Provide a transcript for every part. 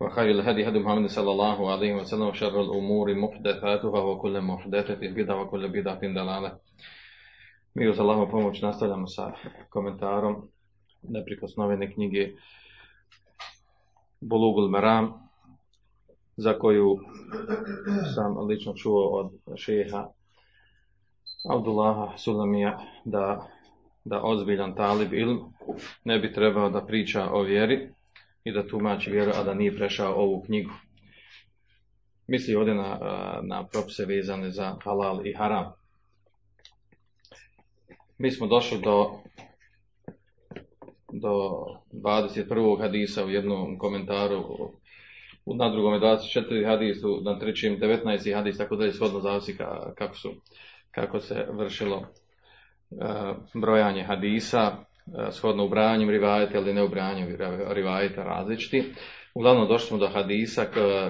وخير الهدي هدي محمد صلى الله عليه وسلم وشر الأمور محدثاتها وكل محدثة بدعة وكل بدعة ضلالة Mi uz Allahovu pomoć nastavljamo sa komentarom neprikosnovene knjige Bulugul Maram, za koju sam lično čuo od šeha Abdullaha Sulamija da, da ozbiljan talib ilm ne bi trebao da priča o vjeri i da tumači vjeru, a da nije prešao ovu knjigu. Misli ovdje na, na propise vezane za halal i haram. Mi smo došli do, do 21. hadisa u jednom komentaru, na drugom je 24 hadisu, na trećem 19. hadis, tako da je shodno zavisi kako, su, kako se vršilo brojanje hadisa, shodno ubrajanjem rivajeta ili ne ubrajanjem rivajeta različiti. Uglavnom došli smo do hadisa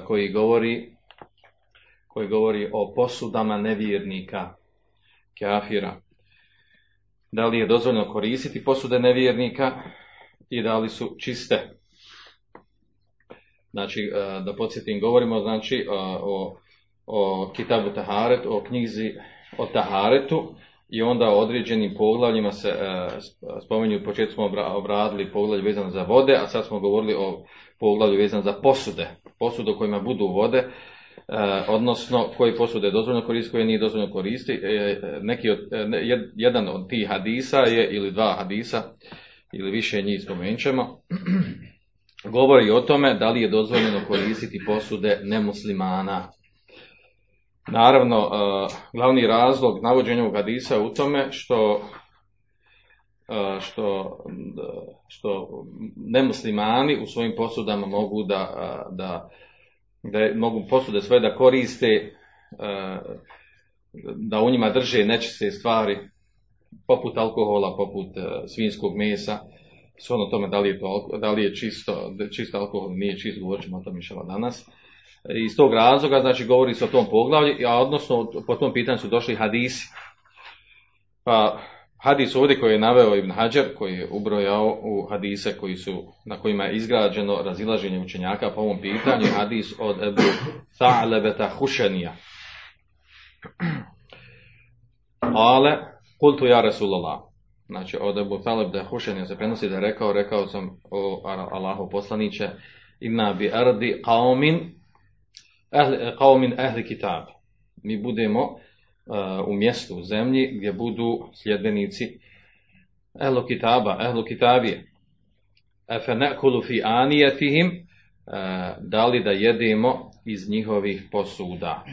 koji govori, koji govori o posudama nevjernika, kafira da li je dozvoljeno koristiti posude nevjernika i da li su čiste. Znači, da podsjetim, govorimo znači o, o Kitabu Taharet, o knjizi o Taharetu i onda određenim poglavljima se spominju, u početku smo obradili poglavlje vezano za vode, a sad smo govorili o poglavlju vezano za posude, posude u kojima budu vode, odnosno koji posude je dozvoljeno koristiti, koji nije dozvoljeno koristiti. Neki od, jedan od tih hadisa je, ili dva hadisa, ili više njih spomenut ćemo, govori o tome da li je dozvoljeno koristiti posude nemuslimana. Naravno, glavni razlog navođenja ovog hadisa u tome što što, što nemuslimani u svojim posudama mogu da, da da mogu posude svoje da koriste, da u njima drže nečiste stvari, poput alkohola, poput svinskog mesa, ono tome da li je, to, da li je čisto, čisto alkohol, nije čist, govorit ćemo o tome danas. Iz tog razloga, znači, govori se o tom poglavlju, a odnosno po tom pitanju su došli hadisi. Pa, Hadis ovdje koji je naveo Ibn Hajar, koji je ubrojao u hadise koji su, na kojima je izgrađeno razilaženje učenjaka po ovom pitanju, hadis od Ebu Tha'lebeta Hušenija. Ale, kultu ja Rasulallah. Znači, od Ebu Tha'lebeta Hušenija se prenosi da je rekao, rekao sam o Allahu poslaniće, inna bi ardi qaumin, ehli, qaumin ehli kitab. Mi budemo u mjestu, u zemlji, gdje budu sljedbenici ehlu kitaba, ehlu kitabije. Efe nekulu fi anijetihim, da li da jedemo iz njihovih posuda.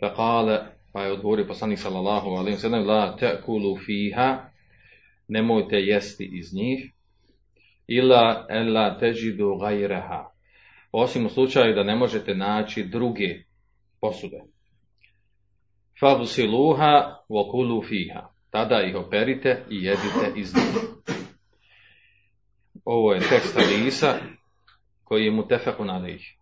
Fe kale, pa je odgovorio poslanik sallallahu alaihi sallam, la te'kulu fiha, nemojte jesti iz njih, ila ela teđidu gajreha. Osim u slučaju da ne možete naći druge posude. Fagsiluha wa kulu fiha. Tada ih operite i jedite iz njih. Ovo je tekst hadisa koji je mutefakun alih.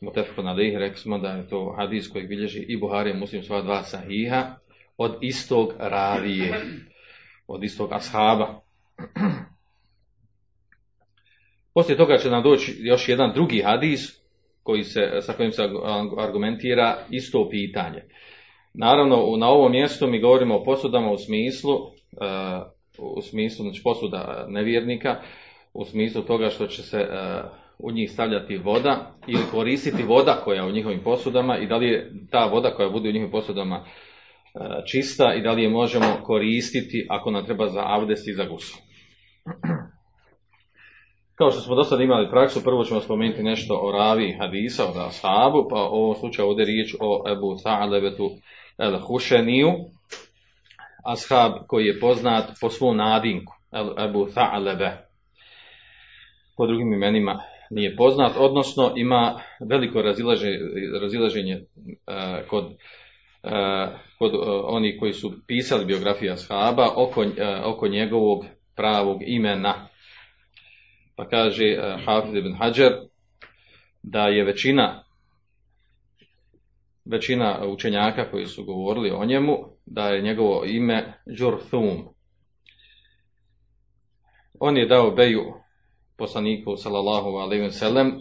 Mutefakun alih, rekli smo da je to hadis koji bilježi i Buhari Muslim sva dva sahiha od istog ravije, od istog ashaba. Poslije toga će nam doći još jedan drugi hadis koji se, sa kojim se argumentira isto pitanje. Naravno, na ovom mjestu mi govorimo o posudama u smislu, u smislu znači posuda nevjernika, u smislu toga što će se u njih stavljati voda ili koristiti voda koja je u njihovim posudama i da li je ta voda koja bude u njihovim posudama čista i da li je možemo koristiti ako nam treba za avdest i za gusu. Kao što smo do sada imali praksu, prvo ćemo spomenuti nešto o ravi hadisa, o ashabu, pa u ovom slučaju ovdje riječ o Ebu Sa'alebetu el Hušeniju, ashab koji je poznat po svom nadinku, el Ebu Sa'alebe. Po drugim imenima nije poznat, odnosno ima veliko razilaženje, razilaženje e, kod, uh, kod uh, onih koji su pisali biografiju ashaba oko, oko njegovog pravog imena. Pa kaže uh, Hafiz ibn Hajar da je većina većina učenjaka koji su govorili o njemu da je njegovo ime Džurthum. On je dao beju poslaniku sallallahu alejhi ve sellem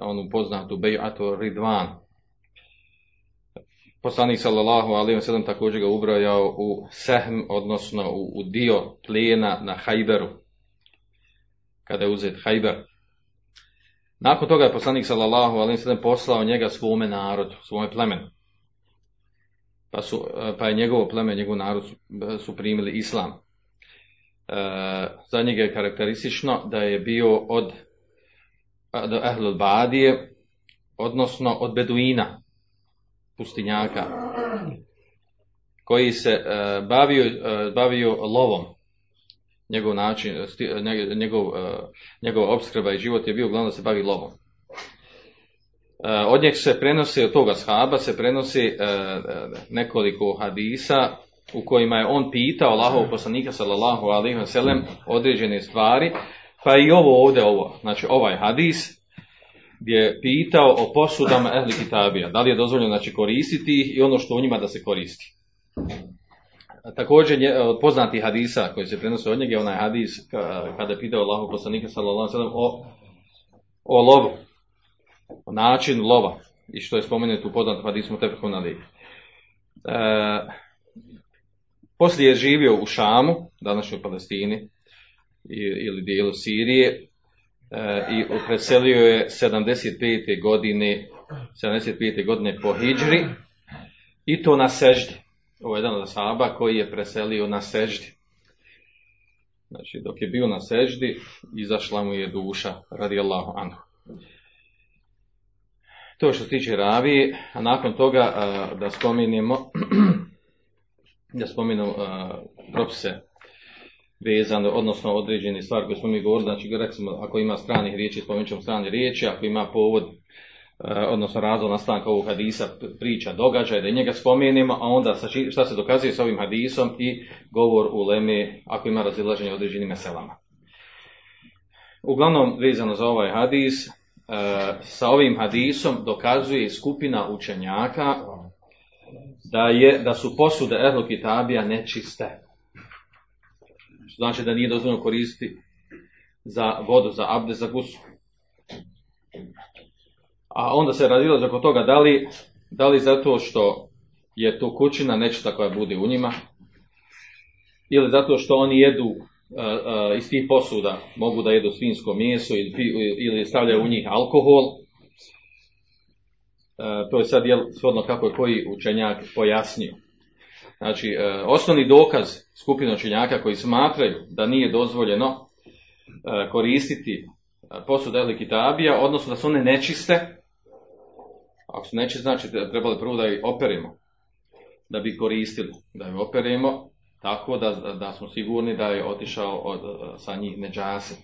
onu poznatu bejatu Ridvan. Poslanik sallallahu alejhi ve sellem također ga ubrojao u sehm, odnosno u, u dio plijena na Hajberu. Kada je uzet Hajber. Nakon toga je poslanik sallallahu alejhi ve poslao njega svome narodu, svome plemenu. Pa, su, pa je njegovo pleme, njegov narod su, su primili islam. E, za njega je karakteristično da je bio od do Ehlul Badije, odnosno od Beduina, pustinjaka, koji se e, bavio, e, bavio lovom. Njegov način, sti, njegov, e, njegov obskrba i život je bio uglavnom da se bavi lovom. Od njeg se prenosi, od toga shaba se prenosi nekoliko hadisa u kojima je on pitao Allahov poslanika sallallahu ve sellem određene stvari, pa i ovo ovdje ovo, znači ovaj hadis gdje je pitao o posudama ehli kitabija, da li je dozvoljeno znači koristiti ih i ono što u njima da se koristi. Također od poznatih hadisa koji se prenose od njega je onaj hadis kada je pitao Allahov poslanika sallallahu alejhi o o lovu, o načinu lova i što je spomenuto u poznatom hadisu Tefehu na. E, Poslije je živio u Šamu, današnjoj Palestini ili dijelu Sirije i preselio je 75. godine 75. godine po Hidžri i to na seždi. Ovo je jedan od sahaba koji je preselio na seždi. Znači, dok je bio na seždi, izašla mu je duša, radi Allahu anhu. To što se tiče ravije, a nakon toga da spominjemo da spomenu uh, propise vezano, odnosno određene stvari koje smo mi govorili, znači recimo ako ima stranih riječi, spomenut ćemo strane riječi, ako ima povod, odnosno razlog nastanka ovog hadisa, priča, događaj, da njega spomenimo, a onda šta se dokazuje s ovim hadisom i govor u leme, ako ima razilaženje određenim meselama. Uglavnom, vezano za ovaj hadis, uh, sa ovim hadisom dokazuje skupina učenjaka da je da su posude ehlu kitabija nečiste. Što znači da nije dozvoljeno koristiti za vodu, za abde, za gusu. A onda se radilo oko toga da li, da li zato što je to kućina nečista koja bude u njima ili zato što oni jedu uh, uh, iz tih posuda mogu da jedu svinsko meso ili, ili stavljaju u njih alkohol E, to je sad jel, shodno kako je koji učenjak pojasnio. Znači, osnovni dokaz skupine učenjaka koji smatraju da nije dozvoljeno koristiti posud eli kitabija, odnosno da su one nečiste, ako su nečiste, znači da trebali prvo da ih operimo, da bi koristili, da ih operimo, tako da, da smo sigurni da je otišao od, sa njih neđaset.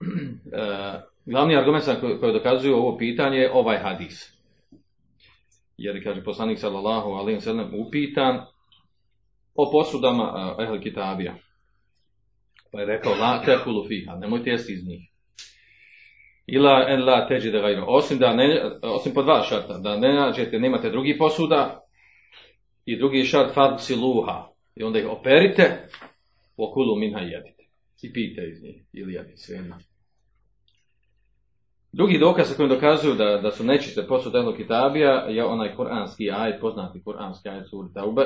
Glavni argument koji, koji dokazuju ovo pitanje je ovaj hadis. Jer, kaže poslanik sallallahu alaihi sallam, upitan o posudama uh, ehl kitabija. Pa je rekao, la tekulu fiha, nemojte jesti iz njih. Ila en la teđi da gajno. Osim, da ne, osim po dva šarta, da ne nađete, nemate drugi posuda, i drugi šart fad siluha. I onda ih operite, okulu minha jedite. I pijte iz njih, ili jedite sve jedno. Drugi dokaz sa kojim dokazuju da, da su nečiste posud ehlu kitabija je onaj kuranski ajet, poznati kuranski ajet suri Taube,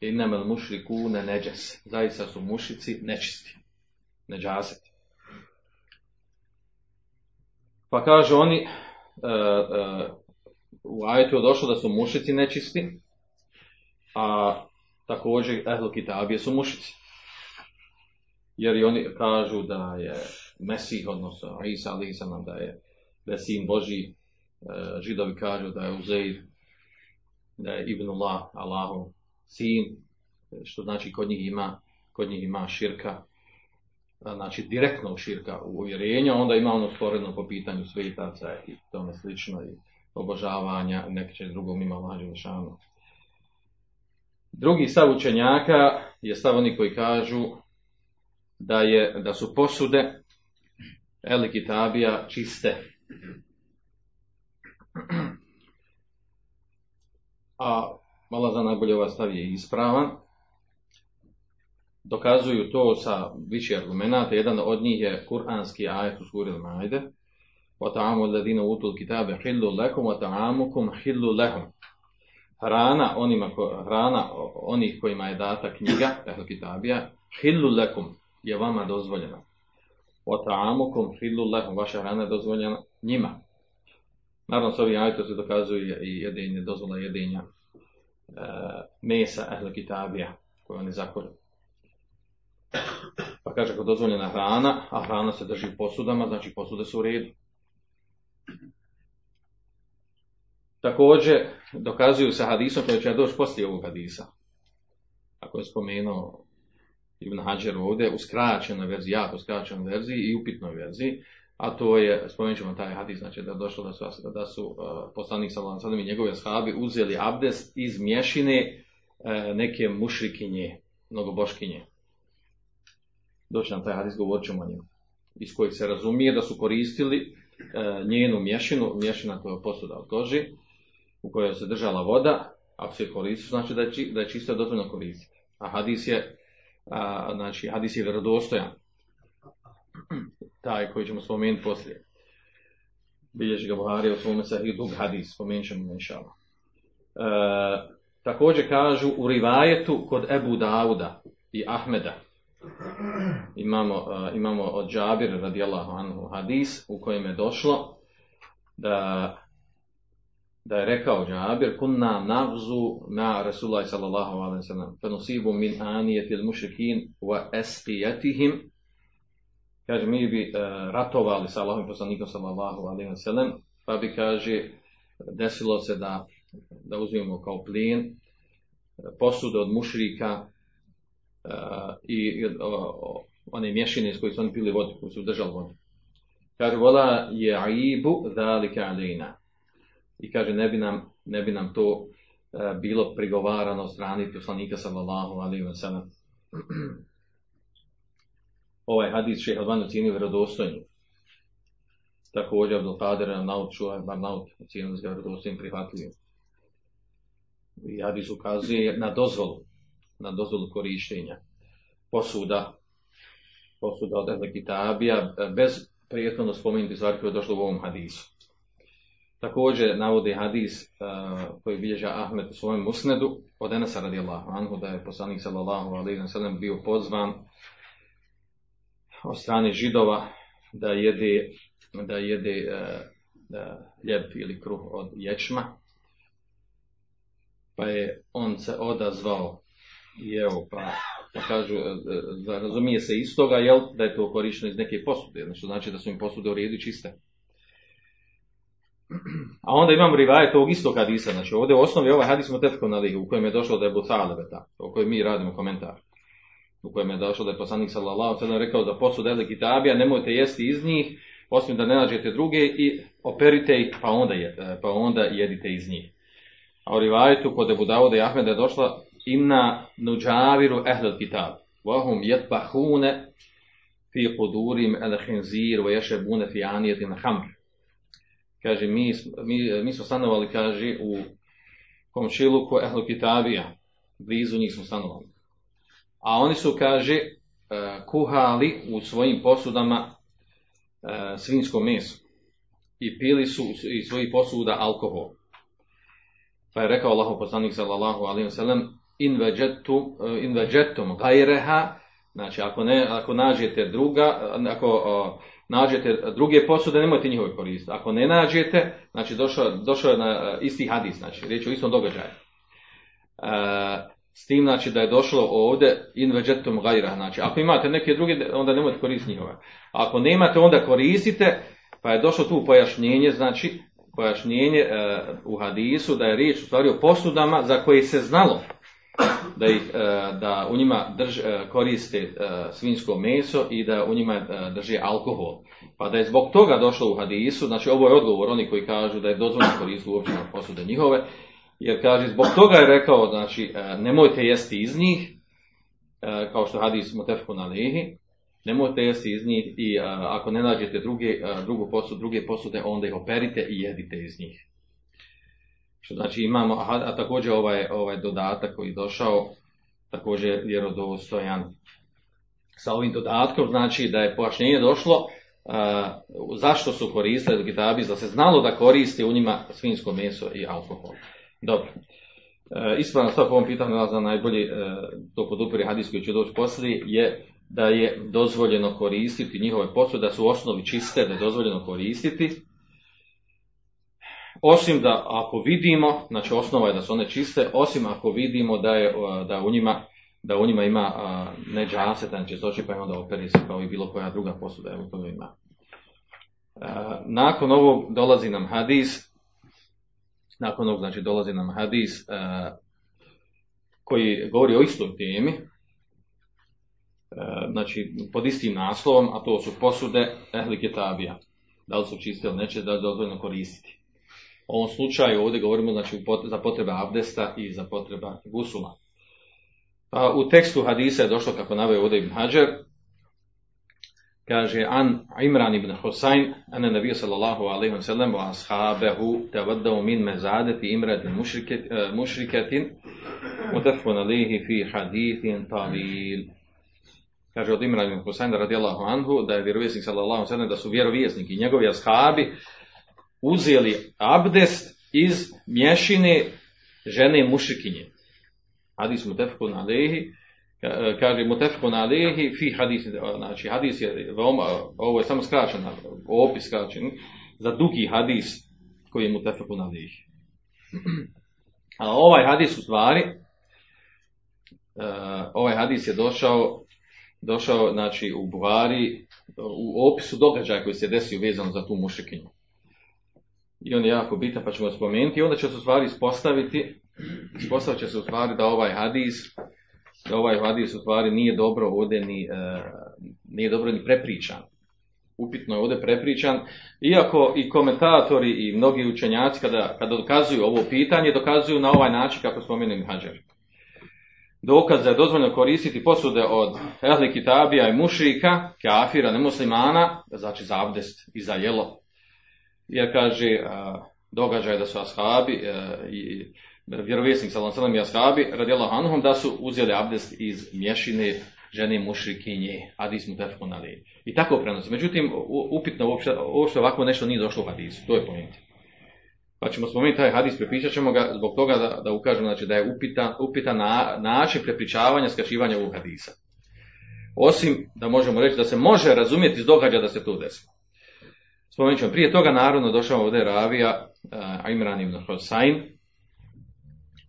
innemel mušriku ne neđes. Zaista su mušici nečisti. Neđaset. Pa kaže oni, e, e, u ajetu je došlo da su mušici nečisti, a također ehlu kitabije su mušici. Jer i oni kažu da je Mesih, odnosno Isa ali nam da je, da je sin Boži, e, židovi kažu da je Uzeir, da je Ibnullah, Allahu sin, što znači kod njih ima, kod njih ima širka, znači direktno širka u uvjerenju, onda ima ono sporedno po pitanju svetaca i tome slično i obožavanja će drugog mimo Allaha šanu. Drugi stav učenjaka je stav oni koji kažu da, je, da su posude Eli Kitabija čiste. A malo za najbolje ovaj stav je ispravan Dokazuju to sa više argumenata. Jedan od njih je kuranski ajet u suri Majde. وَتَعَامُ الَّذِينَ أُوتُوا الْكِتَابَ حِلُّ لَكُمْ وَتَعَامُكُمْ حِلُّ لَهُمْ Hrana, onima, hrana onih kojima je data knjiga, ehl kitabija, hillu lekum je vama dozvoljena. وَتَعَامُكُمْ حِلُّ لَهُمْ Vaša hrana je dozvoljena njima. Naravno, s ovim ajto se dokazuje i jedenje, dozvola jedenja e, mesa ehl kitabija koje oni zakolju. Pa kaže, ako dozvoljena hrana, a hrana se drži u posudama, znači posude su u redu. Također dokazuju sa hadisom koji će doći poslije ovog hadisa. Ako je spomenuo Ibn Hajar ovdje u skraćenoj verziji, jako skraćenoj verziji i upitnoj verziji, a to je, spomenut ćemo taj hadis, znači da je došlo da su, da su uh, poslanik i njegove ashabi uzeli abdest iz mješine uh, neke mušrikinje, mnogoboškinje. Doći nam taj hadis, govorit ćemo o njemu. Iz kojeg se razumije da su koristili uh, njenu mješinu, mješina koja je posuda od koži, u kojoj se držala voda, ako se koristi, znači da je, da je čisto dozvoljno koristiti. A hadis je, a, znači, hadis je vjerodostojan. Taj koji ćemo spomenuti poslije. Bilježi ga Buharija u svome sahih dug hadis, spomenut ćemo inšala. E, također kažu u rivajetu kod Ebu Dauda i Ahmeda. Imamo, imamo od Džabir radijallahu anhu hadis u kojem je došlo da da je rekao Džabir, kunna navzu na Rasulaj sallallahu alaihi sallam, fenusibu min anijetil mušrikin wa esqijatihim, kaže, mi bi ratovali sa Allahom poslanikom sallallahu alaihi sallam, pa bi, kaže, desilo se da, da uzmemo kao plin posude od mušrika i one mješine iz koje su oni pili vodu, koji su držali vodu. Kaže, vola je aibu dhalika alina i kaže ne bi nam, ne bi nam to e, bilo prigovarano strani poslanika sallallahu alaihi wa sallam. ovaj hadis šeha Albani cijeni vjerodostojnim. Također Abdul Kader naut čuva, bar naut cijeni ga vjerodostojnim prihvatljivim. I hadis ukazuje na dozvolu, na dozvolu korištenja posuda, posuda od Kitabija, bez prijetno spomenuti stvari koje je došlo u ovom hadisu. Također navodi hadis uh, koji bilježa Ahmed u svojem musnedu od Enesa radijallahu anhu da je poslanik sallallahu alaihi wa sallam bio pozvan od strane židova da jede, da jede uh, da ljep ili kruh od ječma. Pa je on se odazvao i evo pa, pa kažu, uh, razumije se iz toga jel, da je to korišteno iz neke posude, znači, znači da su im posude u redu čiste. A onda imam rivajet ovog istog hadisa, znači ovdje u osnovi ovaj hadis smo tetko nali, u kojem je došlo da je Butalebeta, o kojem mi radimo komentar. U kojem je došlo da je poslanik sallallahu sallam rekao da posude eli kitabija, nemojte jesti iz njih, osim da ne nađete druge i operite ih, pa onda, je, pa onda jedite iz njih. A u rivajetu kod Ebu Ahmeda je došla inna nuđaviru ehlel kitab, vahum jetbahune fi kudurim el hinzir, wa ješebune fi anijetin hamr kaže, mi, mi, mi smo stanovali, kaže, u komšiluku Ehlu Kitabija, blizu njih smo stanovali. A oni su, kaže, e, kuhali u svojim posudama e, svinsko meso i pili su iz svojih posuda alkohol. Pa je rekao Allahu poslanik sallallahu alaihi wa sallam in veđetum, e, veđetum gajreha, znači ako, ne, ako nađete druga, ako nađete druge posude, nemojte njihove koristiti. Ako ne nađete, znači došao, je na isti hadis, znači riječ o istom događaju. E, s tim znači da je došlo ovdje in vegetum gajra, znači ako imate neke druge, onda nemojte koristiti njihove. Ako nemate, onda koristite, pa je došlo tu pojašnjenje, znači pojašnjenje e, u hadisu da je riječ u stvari o posudama za koje se znalo da, ih, e, da u njima drž, e, koriste e, svinsko meso i da u njima drže alkohol. Pa da je zbog toga došlo u hadisu, znači ovo je odgovor oni koji kažu da je dozvoljeno koristiti uopće posude njihove, jer kaže zbog toga je rekao, znači nemojte jesti iz njih, kao što hadis mutefku na lihi, nemojte jesti iz njih i ako ne nađete druge, drugu posudu, druge posude, onda ih operite i jedite iz njih. Što znači imamo, a, a također ovaj, ovaj dodatak koji je došao, također vjerodostojan. Sa ovim dodatkom znači da je pojašnjenje došlo zašto su koristili kitabi, da se znalo da koriste u njima svinsko meso i alkohol. Dobro. E, ispravno stvar po ovom pitanju, za najbolji e, to podupiri hadis koji će doći poslije, je da je dozvoljeno koristiti njihove posude, da su osnovi čiste, da je dozvoljeno koristiti, osim da ako vidimo, znači osnova je da su one čiste, osim ako vidimo da, je, da, u, njima, da u njima ima ne džaseta, čistoći, pa onda operi se kao i bilo koja druga posuda, evo to ima. Nakon ovog dolazi nam hadis, nakon ovog znači dolazi nam hadis koji govori o istoj temi, znači pod istim naslovom, a to su posude ehli ketabija. Da li su čiste ili neće, da li dozvoljno koristiti ovom slučaju ovdje govorimo znači, za potrebe abdesta i za potreba gusula. A u tekstu hadisa je došlo kako naveo ovdje Ibn Hajar, kaže an Imran ibn Husayn ane nabija sallallahu alaihi wa sallam wa ashabehu tavaddavu min mezadeti imratin mušriketin mutafun alihi fi hadithin tavil. Kaže od Imran ibn Husayn radijallahu anhu da je vjerovjesnik sallallahu alaihi wa sallam da su vjerovjesnik i njegovi ashabi uzeli abdest iz mješine žene mušikinje. Hadis mutefkun alehi, kaže mutefkun alehi fi hadis, znači hadis je veoma, ovo je samo skraćen, opis skraćen, za dugi hadis koji je mutefkun alehi. A ovaj hadis u stvari, ovaj hadis je došao, došao znači u Buhari, u opisu događaja koji se desio vezano za tu mušikinju i on je jako bitan pa ćemo spomenuti. I onda će se u stvari ispostaviti ispostavit će se u stvari da ovaj hadis da ovaj hadis u stvari nije dobro ovdje ni, e, nije dobro ni prepričan. Upitno je ovdje prepričan. Iako i komentatori i mnogi učenjaci kada, kada dokazuju ovo pitanje dokazuju na ovaj način kako spomenuo Hađar dokaz da je dozvoljeno koristiti posude od ehli kitabija i mušrika, kafira, nemuslimana, znači za abdest i za jelo jer kaže događaj da su ashabi e, i vjerovjesnik sallam i ashabi radijela Hanuhom da su uzeli abdest iz mješine žene mušrikinje, hadis mu. I tako prenosi. Međutim, upitno uopšte, uopšte ovako nešto nije došlo u hadisu, to je point. Pa ćemo spomenuti taj hadis, prepričat ćemo ga zbog toga da, da ukažemo znači, da je upitan, upitan na, način prepričavanja, skačivanja ovog hadisa. Osim da možemo reći da se može razumjeti iz događaja da se to desilo. Spomenut prije toga naravno došao ovdje ravija uh, Imran ibn Husayn,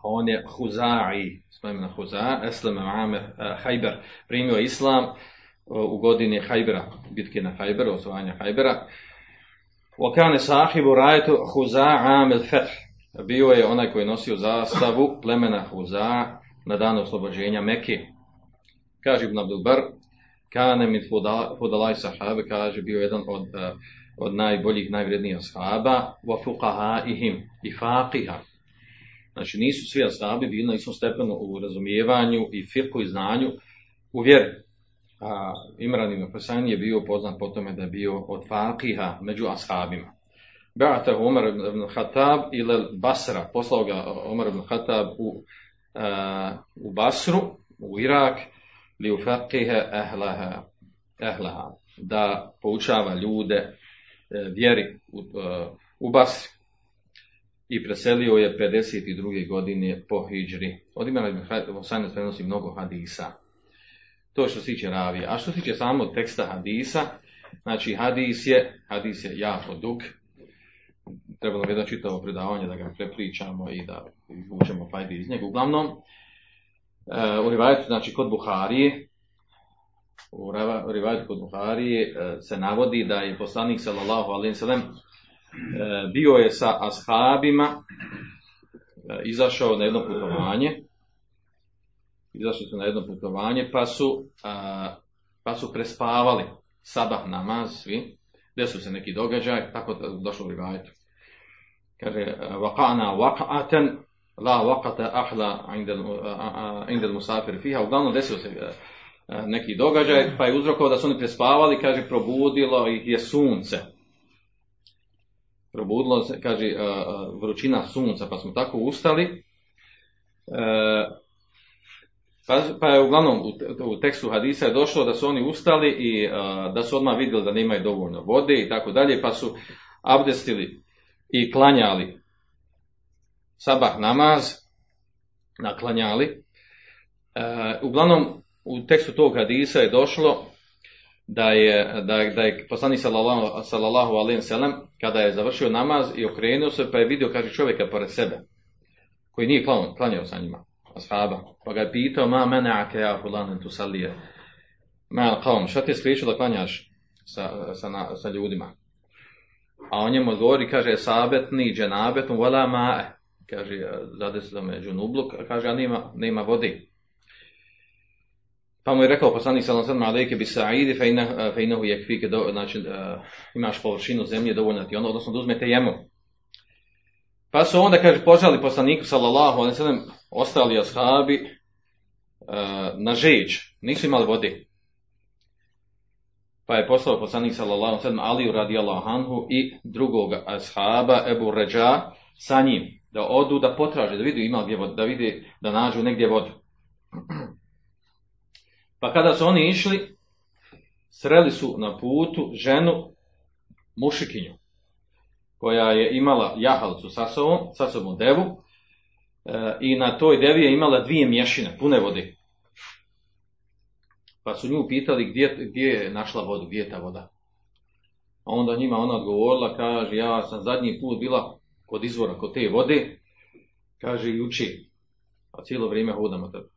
on je Huza'i, spomenuo Huza, Eslem Amer uh, Hajber, primio islam uh, u godini Hajbera, bitke na Hajberu, osvajanja Hajbera. Okane sahibu rajetu Huza Amel Feth, bio je onaj koji je nosio zastavu plemena Huza na dan oslobođenja Mekke. Kaže Ibn Abdul Bar, kane min fudalaj sahabe, kaže bio jedan od uh, od najboljih, najvrednijih ashaba, wa fuqahaihim i faqiha. Znači nisu svi ashabi bili na istom stepenu u razumijevanju i firku i znanju u vjeri. A Imran ibn je bio poznat po tome da je bio od faqiha među ashabima. Ba'ata Umar ibn Khattab ila Basra, poslao ga Umar ibn Khattab u, uh, u Basru, u Irak, li u faqiha ahlaha, ahlaha, da poučava ljude vjeri u, e, u Basri. I preselio je 52. godine po Hidžri. Od imena Hosajna prenosi mnogo hadisa. To što se tiče ravija. A što se tiče samog teksta hadisa, Znači, hadis je, hadis je jako dug. Trebalo bi jedno čitavo predavanje da ga prepričamo i da izvučemo fajdi iz njega. Uglavnom, e, u rivajetu, znači kod Buharije, u rivajetu kod Buharije e, se navodi da je poslanik sallallahu alaihi sallam e, bio je sa ashabima, izašao na jedno putovanje, izašli su na jedno putovanje, pa su, pa su prespavali sabah namaz svi, su se neki događaj, tako došlo u rivajetu. Kaže, vakana vakaten, la vakata ahla indel musafir fiha, uglavnom desio se neki događaj, pa je uzrokovao da su oni prespavali, kaže, probudilo ih je sunce. Probudilo se, kaže, vrućina sunca, pa smo tako ustali. E, pa, pa je uglavnom u, tekstu hadisa je došlo da su oni ustali i da su odmah vidjeli da nemaju dovoljno vode i tako dalje, pa su abdestili i klanjali sabah namaz, naklanjali. E, uglavnom u tekstu tog hadisa je došlo da je, da, da je poslanik sallallahu, alaihi sallam kada je završio namaz i okrenuo se pa je vidio kaže čovjeka pored sebe koji nije klanjao sa njima ashaba. Pa ga je pitao, ma mene ake ja fulanen tu salije. Ma kaum, šta ti je spriječilo da klanjaš sa, sa, sa, ljudima? A on njemu odgovori, kaže, sabetni, dženabetum, vala ma'e. Kaže, zade se da me džunubluk, kaže, a nema, nema vodi. Pa mu je rekao poslanik sallallahu alejhi ve sellem alejke bi sa'idi fa innahu yakfike znači uh, imaš površinu zemlje dovoljno ti ono odnosno da uzmete jemu. Pa su onda kaže pozvali poslaniku sallallahu alejhi ve sellem ostali ashabi uh, na žeđ, nisu imali vode. Pa je poslao poslanik sallallahu alejhi ve sellem Aliju radijallahu anhu i drugog ashaba Ebu Ređa sa njim da odu da potraže, da vidi ima gdje vodu, da vidi da nađu negdje vodu. Pa kada su oni išli, sreli su na putu ženu mušikinju koja je imala jahalcu sa sobom, sa sobom devu e, i na toj devi je imala dvije mješine, pune vode. Pa su nju pitali gdje, gdje je našla vodu, gdje je ta voda. A onda njima ona odgovorila, kaže, ja sam zadnji put bila kod izvora, kod te vode, kaže, juči, a cijelo vrijeme hodamo tada.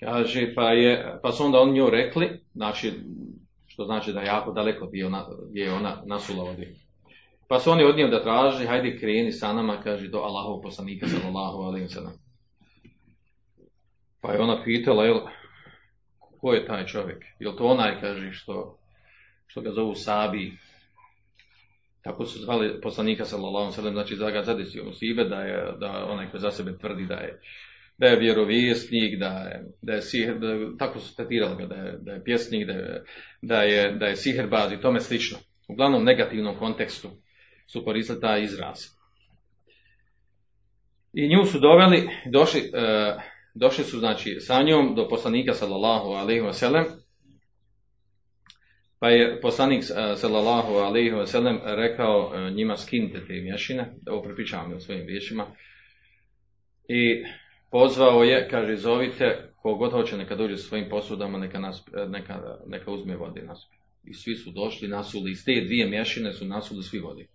Kaže, pa, je, pa su onda oni nju rekli, znači, što znači da je jako daleko ona, gdje je ona nasula vodi. Pa su oni od nje da traži, hajde kreni sa nama, kaže, do Allahov poslanika, sallallahu alaihi sallam. Pa je ona pitala, jel, ko je taj čovjek? Jel to onaj, kaže, što, što ga zovu Sabi? Tako su zvali poslanika, sallallahu alaihi znači da ga zadesio musibe, da je, da onaj koji za sebe tvrdi da je da je vjerovjesnik, da je, da je sihr, da, tako su tretirali ga, da je, da je pjesnik, da je, da je, da je siherbaz i tome slično. Uglavnom negativnom kontekstu su koristili taj izraz. I nju su doveli, došli, e, došli su znači sa njom do poslanika sallallahu alaihi wa sallam, pa je poslanik e, sallallahu alaihi wa sallam rekao e, njima skinite te mješine, ovo prepričavam svojim riječima, i pozvao je, kaže, zovite, kogod hoće neka dođe sa svojim posudama, neka, nas, neka, neka uzme vode nas. I svi su došli, nasuli, iz te dvije mješine su nasuli svi vodi.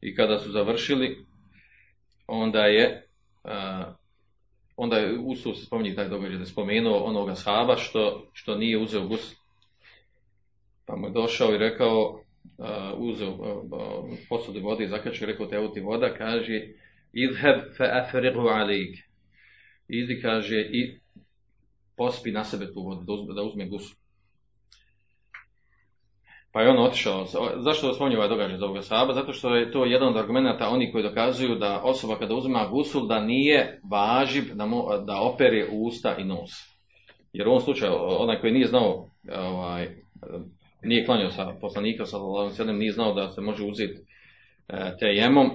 I kada su završili, onda je, onda je usuo se spominje taj događaj da je spomenuo onoga shaba što, što nije uzeo gus. Pa mu je došao i rekao, uzeo uh, posude vode i zakačio, rekao te ti voda, kaže, idheb fe aferihu alik. Idi kaže i pospi na sebe tu vodu, da uzme, gusu. Pa je on otišao. Zašto spominje ovaj događaj za ovoga sahaba? Zato što je to jedan od argumenta oni koji dokazuju da osoba kada uzima gusul da nije važiv da, da opere usta i nos. Jer u ovom slučaju onaj koji nije znao ovaj, nije klanio sa poslanika sa nije znao da se može uzeti e, te jemom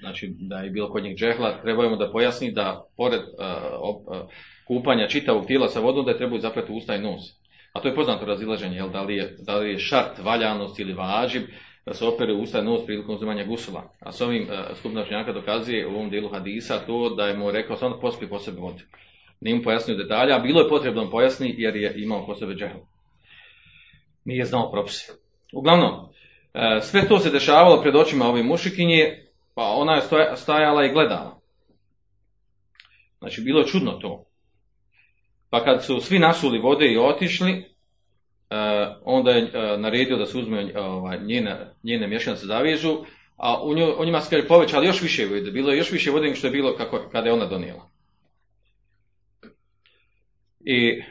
znači da je bilo kod njih džehla, trebamo da pojasni da pored kupanja čitavog tijela sa vodom da je trebaju zaprati usta i nos. A to je poznato razilaženje, jel, da, li je, da li je šart valjanost ili važiv da se opere usta i nos prilikom uzimanja gusula. A s ovim uh, skupna dokazuje u ovom dijelu hadisa to da je mu rekao samo pospi posebe vode. Nije mu pojasnio detalja, a bilo je potrebno pojasni jer je imao kod sebe džehel. Nije znao propise. Uglavnom, e, sve to se dešavalo pred očima ove mušikinje, pa ona je stajala i gledala. Znači, bilo je čudno to. Pa kad su svi nasuli vode i otišli, e, onda je e, naredio da se uzme e, ovaj, njene, njene mješane se zavežu, a u, nju, u njima se povećali još više vode. Bilo je još više vode nego što je bilo kako, kada je ona donijela. I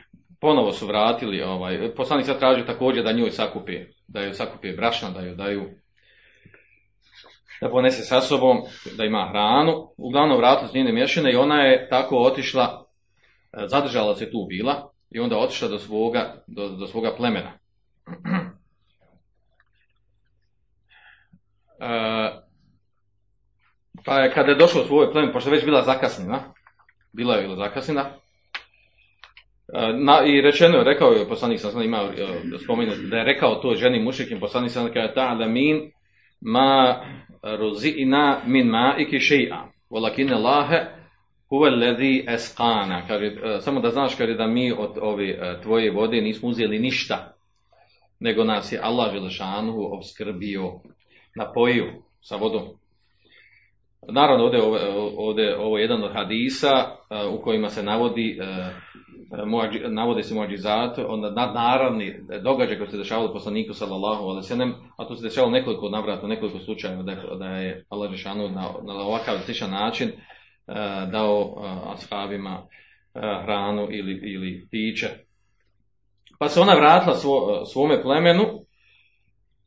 ponovo su vratili, ovaj, poslanik sad traži također da njoj sakupi, da joj sakupi brašna, da joj daju da ponese sa sobom, da ima hranu. Uglavnom vratili su njene mješine i ona je tako otišla, e, zadržala se tu bila i onda otišla do svoga, do, do svoga plemena. E, pa je kada je došlo u svoj plemen, pošto je već bila zakasnina, bila je bila zakasnina, na, i rečeno je, rekao je poslanik sam imao e, spomenut, da je rekao to ženi mušikim, poslanik sam kada ta da min ma ruzi'na min ma'iki še'a, walakin Allahe huve lezi esqana. Kaže, e, samo da znaš, kaže da mi od ove e, tvoje vode nismo uzeli ništa, nego nas je Allah Želešanuhu obskrbio, napojio sa vodom. Naravno, ovdje, ovdje, ovo je jedan od hadisa e, u kojima se navodi navode se muadžizat, onda nadnaravni događaj koji se dešavalo poslaniku sallallahu alejhi ve sellem, a to se dešavalo nekoliko navrata, nekoliko slučajeva da, je Allah džeshanu na, na ovakav sličan način e, dao e, ashabima e, hranu ili, ili piće. Pa se ona vratila svo, svome plemenu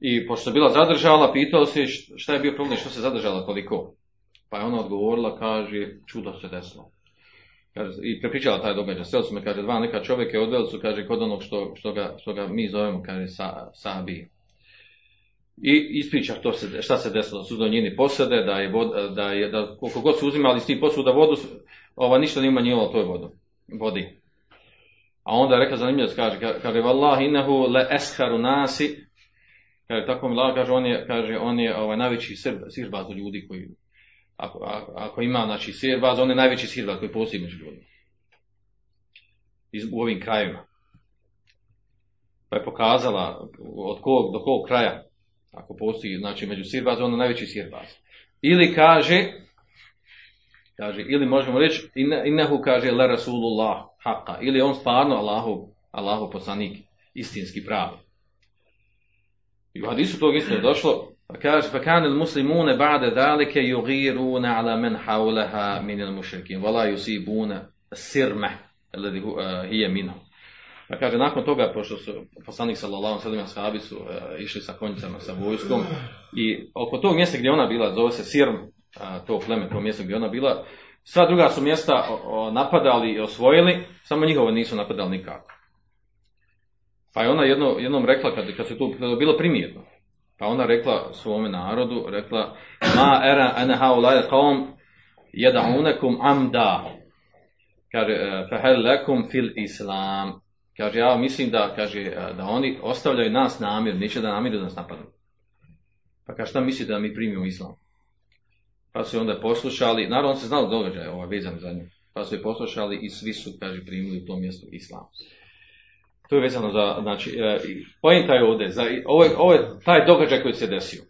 i pošto je bila zadržala, pitao se šta je bio problem, što se zadržala koliko. Pa je ona odgovorila, kaže, čudo se desilo. Kaže, I prepričala taj događaj. Sreli su me, kaže, dva neka čovjeka odveli su, kaže, kod onog što, što, ga, što ga mi zovemo, kaže, sa, sabi. I ispriča to se, šta se desilo. Su do njeni posade, da je, vod, da je, da koliko god su uzimali s tih posuda vodu, ova, ništa nije umanjivalo toj vodu, vodi. A onda rekla zanimljivo, kaže, ka- kaže, Wallahi innahu le esharu nasi, kaže, tako mi kaže, on je, kaže, on je ovaj, najveći sir- sirbaz ljudi koji, ako, ako, ima, znači, sirbaz, on je najveći sirbaz koji postoji među ljudima. U ovim krajevima. Pa je pokazala od kog do kog kraja, ako postoji, znači, među sirbaz, on je najveći sirbaz. Ili kaže, kaže, ili možemo reći, innahu kaže, le rasulullah, haqqa, ili on stvarno Allahu, Allahu poslanik, istinski pravi. I u hadisu tog isto došlo, pa kaže, fa kanil muslimune ba'de dalike yugiruna ala men hawlaha min al wala yusibuna sirme, alladhi hu- eh, minhu. Pa kaže, nakon toga, pošto su poslanik sallallahu sellem ashabi su eh, išli sa konjicama, sa vojskom, i oko tog mjesta gdje ona bila, zove se Sirm, a, to pleme, to mjesto gdje ona bila, sva druga su mjesta napadali i osvojili, samo njihovo nisu napadali nikako. Pa je ona jedno, jednom rekla, kad, kad se to bilo primjetno, pa ona rekla svome narodu, rekla, ma era ene haulaj qaum jedaunekum amda, kaže, e, fehel lekum fil islam, kaže, ja mislim da, kaže, e, da oni ostavljaju nas namir, neće da namiru da nas napadnu. Pa kaže, šta misli da mi primimo islam? Pa su onda poslušali, naravno on se znali događaje ovaj, vezani za nju, pa su je poslušali i svi su, kaže, primili u tom mjestu islam. To je vezano za, znači, e, pojenta je ovdje, za, ovo, ovo je taj događaj koji se desio.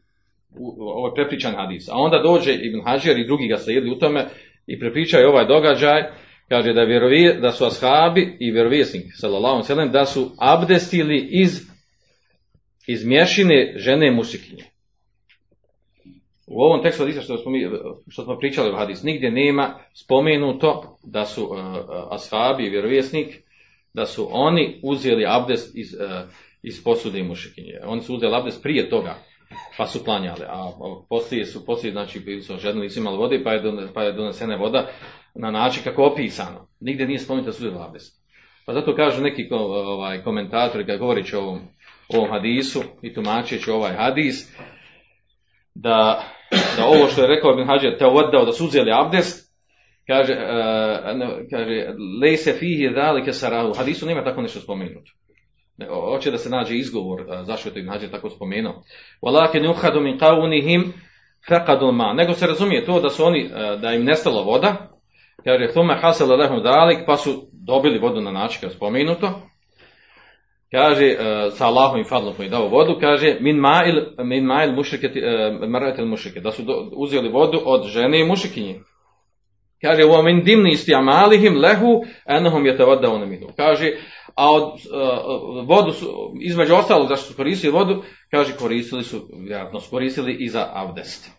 Ovo je prepričan hadis. A onda dođe Ibn Hađer i drugi ga slijedili u tome i prepričaju ovaj događaj, kaže da, vjerovije, da su ashabi i vjerovjesnik, sallallahu sallam, da su abdestili iz, iz mješine žene mušikinje. U ovom tekstu hadisa što smo, mi, što smo pričali u hadis, nigdje nema spomenuto da su uh, ashabi i vjerovjesnik, da su oni uzeli abdest iz, uh, iz posude i mušikinje. Oni su uzeli abdest prije toga, pa su klanjali, a poslije su, poslije, znači, bili su žedni, nisu imali vode, pa je, pa je donesena voda na način kako je opisano. Nigdje nije spomenuto da su uzeli abdest. Pa zato kažu neki ovaj, komentatori, kad govorići o ovom, ovom hadisu i tumačeći ovaj hadis, da, da ovo što je rekao Ibn Hađer, te oddao da su uzeli abdest, kaže, uh, kaže, lejse fihi dalike sarahu, hadisu nema tako nešto spomenuto. Hoće da se nađe izgovor uh, zašto je to Ibn Hađer tako spomenuo. Walake ne uhadu min qavunihim faqadul ma. Nego se razumije to da su oni, uh, da im nestalo voda, kaže, thume hasele lehum dalik, pa su dobili vodu na način kao spomenuto, kaže, sa Allahom i fadlom koji dao vodu, kaže, min ma'il, min ma'il mušrike, da su do, uzeli vodu od žene i mušikinje. Kaže, u min dimni istiamalihim lehu, enahum je te voda minu. Kaže, a od uh, vodu su, između ostalog zašto su koristili vodu, kaže, koristili su, vjerojatno koristili i za abdest.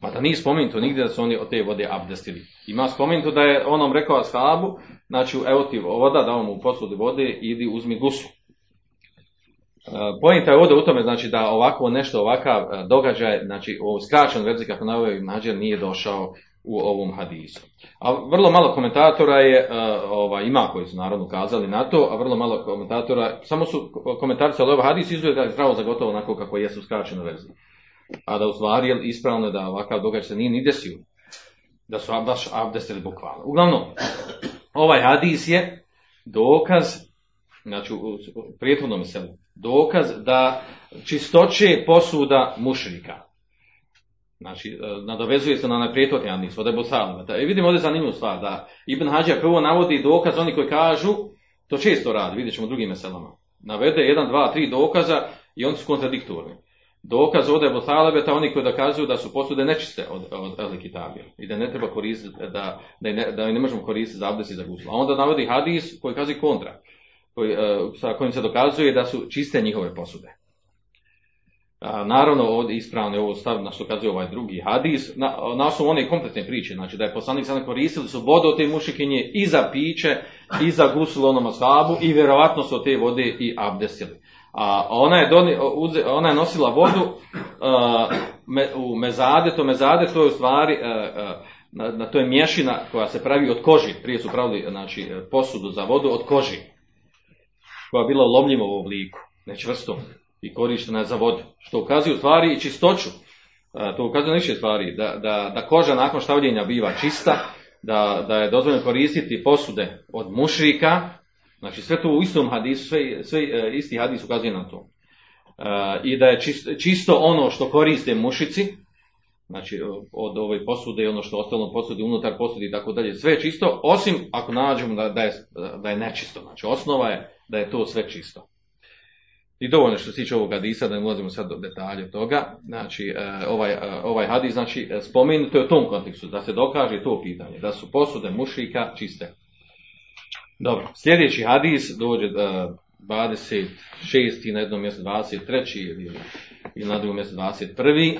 Pa da nije spomenuto nigdje da su oni od te vode abdestili. Ima spomenuto da je onom rekao ashabu, znači evo ti voda, da mu posudi vode, idi uzmi gusu. Pojenta je ovdje u tome znači da ovako nešto, ovakav e, događaj, znači u skraćenom verziji kako naveo Mađer nije došao u ovom hadisu. A vrlo malo komentatora je, uh, ova, ima koji su naravno kazali na to, a vrlo malo komentatora, samo su komentarci, ali ovaj hadis izgleda zdravo za gotovo onako kako jesu u skraćenoj verziji. A da u stvari je ispravno da ovakav događaj se nije ni desio. Da su baš abdestili bukvalno. Uglavnom, ovaj hadis je dokaz, znači u prethodnom selu, dokaz da čistoće posuda mušrika. Znači, nadovezuje se na prethodni hadis, od Ebu. I vidimo ovdje zanimljivu stvar, da Ibn Hađa prvo navodi dokaz, oni koji kažu, to često radi, vidjet ćemo drugim meselama. Navede jedan, dva, tri dokaza i oni su kontradiktorni. Dokaz ovdje je Talebeta, oni koji dokazuju da su posude nečiste od, od Ehli Kitabija i da ne treba koristiti, da, da, ne, da ne možemo koristiti za abdest i za gusla. A onda navodi hadis koji kaže kontra, koji, uh, sa kojim se dokazuje da su čiste njihove posude. Naravno, ovdje ispravno je ovo stav na što kazuje ovaj drugi hadis, na, na osnovu one kompletne priče, znači da je poslanik sada koristili su vodu od te mušikinje i za piće, i za gusul onom i vjerovatno su od te vode i abdestili. A ona je, doni, ona je nosila vodu uh, me, u mezade, to mezade to je u stvari, uh, na, na, to je mješina koja se pravi od koži, prije su pravili znači, posudu za vodu od koži, koja je bila u lomljivom obliku, nečvrstom i korištena za vodu, što ukazuje u stvari i čistoću. To ukazuje više stvari, da, da, da koža nakon štavljenja biva čista, da, da je dozvoljeno koristiti posude od mušrika, Znači sve to u istom hadisu, sve, sve uh, isti hadis ukazuje na to. Uh, I da je čisto, čisto ono što koriste mušici, znači od ove posude i ono što ostalo posudi, unutar posudi i tako dalje, sve je čisto, osim ako nađemo da, da, je, da je nečisto. Znači osnova je da je to sve čisto. I dovoljno što se tiče ovog hadisa, da ne ulazimo sad do detalje toga, znači ovaj, ovaj hadis, znači spomenuto je u tom kontekstu, da se dokaže to pitanje, da su posude mušika čiste. Dobro, sljedeći hadis dođe da 26. na jednom mjestu 23. ili, ili na drugom mjestu 21.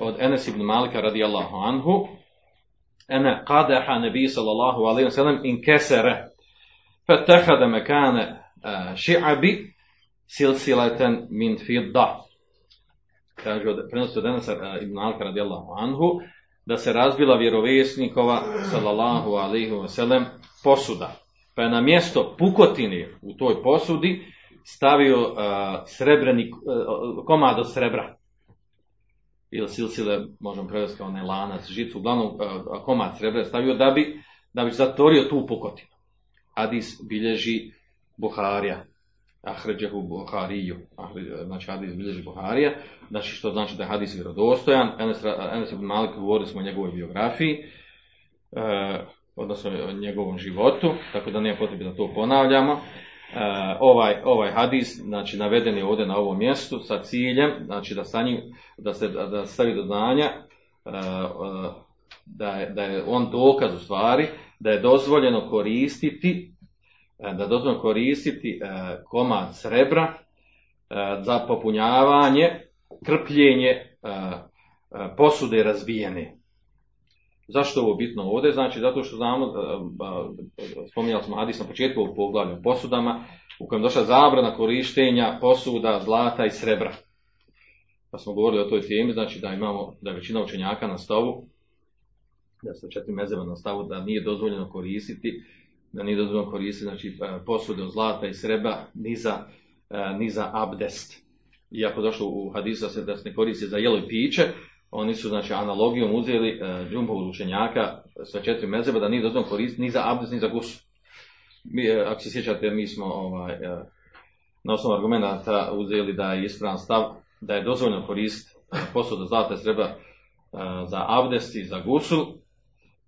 od Enes ibn Malika radijallahu anhu ene qadeha nebi sallallahu alaihi wa sallam in kesere fatahada mekane ši'abi silsileten min fidda kaže prenosi od Enesa ibn Malika radijallahu anhu da se razbila vjerovjesnikova sallallahu alaihi wa sallam posuda pa je na mjesto pukotine u toj posudi stavio uh, komad od srebra. Ili silsile, možemo prevesti kao onaj lanac, žicu, uglavnom uh, komad srebra stavio da bi, da bi zatvorio tu pukotinu. Hadis bilježi Buharija. Ahređehu Buhariju. Znači hadis bilježi Buharija. Znači što znači da je hadis vjerodostojan. Enes, ibn Malik govorili smo o njegovoj biografiji. Uh, odnosno o njegovom životu, tako da nema potrebe da to ponavljamo. E, ovaj, ovaj hadis, znači naveden je ovdje na ovom mjestu sa ciljem, znači da, sa njim, da se da stavi do znanja e, da, je, da je on dokaz u stvari da je dozvoljeno koristiti da je dozvoljeno koristiti e, komad srebra e, za popunjavanje, krpljenje e, posude razbijene. Zašto je ovo bitno ovdje? Znači, zato što znamo, e, spominjali smo Hadis na početku u poglavlju posudama, u kojem došla zabrana korištenja posuda, zlata i srebra. Pa smo govorili o toj temi, znači da imamo, da je većina učenjaka na stavu, da se četiri mezeva na stavu, da nije dozvoljeno koristiti, da nije dozvoljeno koristiti, znači, e, posude od zlata i srebra, ni za, e, ni za abdest. Iako došlo u hadisu da se, da se ne koristi za jelo i piće, oni su znači analogijom uzeli uh, džumpovog učenjaka sa četiri mezeba da nije dozvoljeno koristiti ni za abdest ni za gusu. Mi, ako se sjećate, mi smo ovaj, na osnovu argumenta uzeli da je ispravan stav da je dozvoljeno koristiti posudu zlata i srebra uh, za abdest i za gusu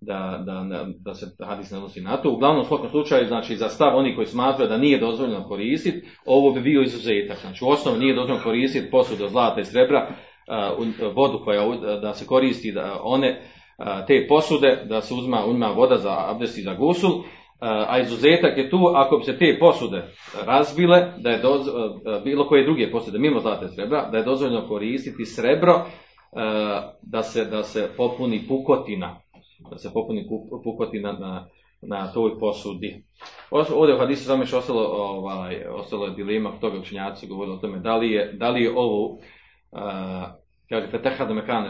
da, da, da se hadis ne odnosi na to. Uglavnom, u svakom slučaju, znači, za stav oni koji smatraju da nije dozvoljeno koristiti, ovo bi bio izuzetak. Znači, u osnovu nije dozvoljeno koristiti posudu zlata i srebra, vodu koja da se koristi, da one, te posude, da se uzma, uzma voda za abdest i za gusul, a izuzetak je tu ako bi se te posude razbile, da je bilo koje druge posude mimo zlata i srebra, da je dozvoljeno koristiti srebro da se, da se popuni pukotina da se popuni pukotina na, na toj posudi. Ovdje u hadisu samo još ostalo, ovaj, ostalo je dilema, toga učenjaci govorili o tome, da li je, da li je ovo, uh, kaže, fetehadu mekane